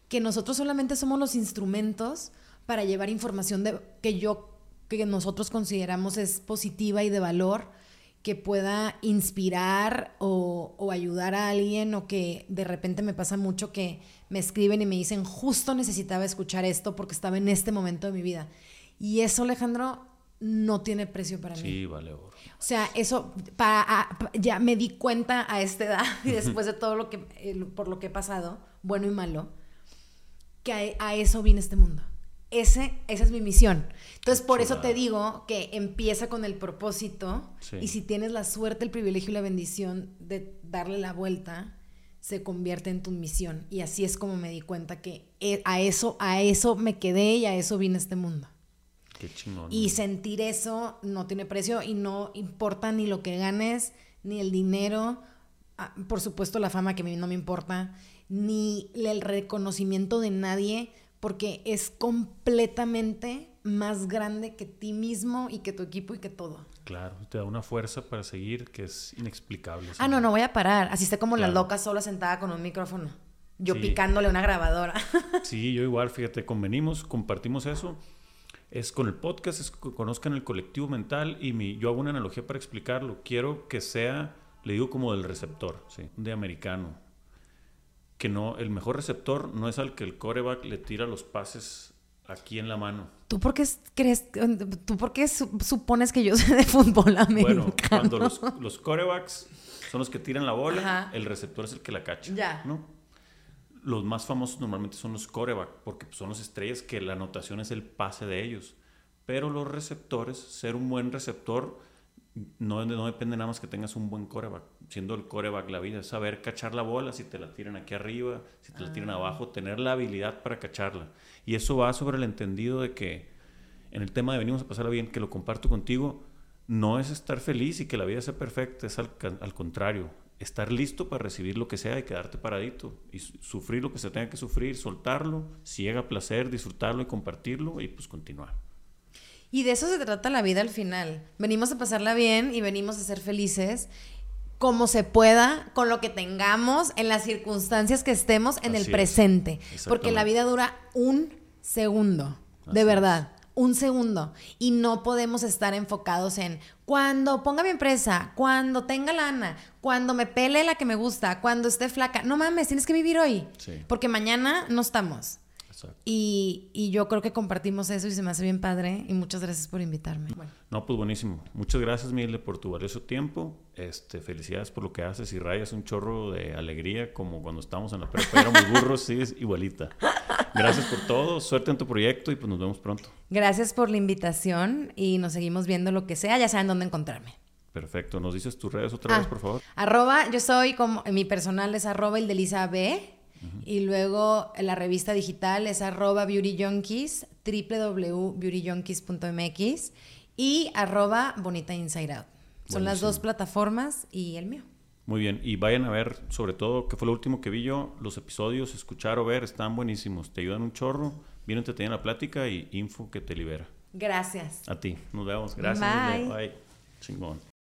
que nosotros solamente somos los instrumentos para llevar información de, que yo, que nosotros consideramos es positiva y de valor que pueda inspirar o, ayudar a alguien o que de repente me pasa mucho que me escriben y me dicen, justo necesitaba escuchar esto porque estaba en este momento de mi vida. Y eso, Alejandro, no tiene precio para mí. Sí, vale oro. O sea, eso, para, ya me di cuenta a esta edad y después de todo lo que, por lo que he pasado, bueno y malo, que a, a eso viene este mundo. Ese, esa es mi misión. Entonces, por eso te digo que empieza con el propósito y si tienes la suerte, el privilegio y la bendición de darle la vuelta, se convierte en tu misión. Y así es como me di cuenta que e, a eso, a eso me quedé y a eso vine a este mundo. Qué chingón. Y sentir eso no tiene precio y no importa ni lo que ganes, ni el dinero, ah, por supuesto la fama que a mí no me importa, ni el reconocimiento de nadie porque es completamente más grande que ti mismo y que tu equipo y que todo. Claro, te da una fuerza para seguir que es inexplicable. Ah, no, no voy a parar. Así está como la loca sola sentada con un micrófono. Yo picándole una grabadora. sí, yo igual, fíjate, convenimos, compartimos eso. Es con el podcast, es que conozcan el colectivo mental y mi, yo hago una analogía para explicarlo. Quiero que sea, le digo como del receptor, ¿sí? de americano que no, el mejor receptor no es al que el coreback le tira los pases aquí en la mano. ¿Tú por qué crees, tú por qué supones que yo sé de fútbol americano? Bueno, cuando los, los corebacks son los que tiran la bola, el receptor es el que la cacha. Ya. ¿no? Los más famosos normalmente son los coreback, porque son los estrellas que la anotación es el pase de ellos. Pero los receptores, ser un buen receptor, no, no depende nada más que tengas un buen coreback siendo el coreback la vida, es saber cachar la bola, si te la tiran aquí arriba, si te la tiran ah. abajo, tener la habilidad para cacharla. Y eso va sobre el entendido de que en el tema de venimos a pasarla bien, que lo comparto contigo, no es estar feliz y que la vida sea perfecta, es al, al contrario, estar listo para recibir lo que sea y quedarte paradito y sufrir lo que se tenga que sufrir, soltarlo, si llega placer, disfrutarlo y compartirlo y pues continuar. Y de eso se trata la vida al final. Venimos a pasarla bien y venimos a ser felices como se pueda, con lo que tengamos, en las circunstancias que estemos en el presente. Porque la vida dura un segundo, de verdad. Un segundo. Y no podemos estar enfocados en cuando ponga mi empresa, cuando tenga lana, cuando me pele la que me gusta, cuando esté flaca. No mames, tienes que vivir hoy. Porque mañana no estamos. Y, yo creo que compartimos eso y se me hace bien padre y muchas gracias por invitarme. No, pues buenísimo. Muchas gracias, Mile, por tu valioso tiempo. Este, felicidades por lo que haces y rayas un chorro de alegría como cuando estábamos en la prepa. Éramos burros, sí, igualita. Gracias por todo, suerte en tu proyecto y pues nos vemos pronto. Gracias por la invitación y nos seguimos viendo lo que sea, ya saben dónde encontrarme. Perfecto, ¿nos dices tus redes otra vez, Ah, por favor? Arroba, yo soy como, mi personal es arroba el de Lisa B. Y luego la revista digital es arroba Beauty Junkies, www.beautyjunkies.mx y arroba Bonita Inside Out. Son las dos plataformas y el mío. Muy bien, y vayan a ver, sobre todo, que fue lo último que vi yo, los episodios, escuchar o ver, están buenísimos, te ayudan un chorro, bien entretenida la plática y info que te libera. Gracias. A ti, nos vemos, gracias. Bye. Bye. Chingón.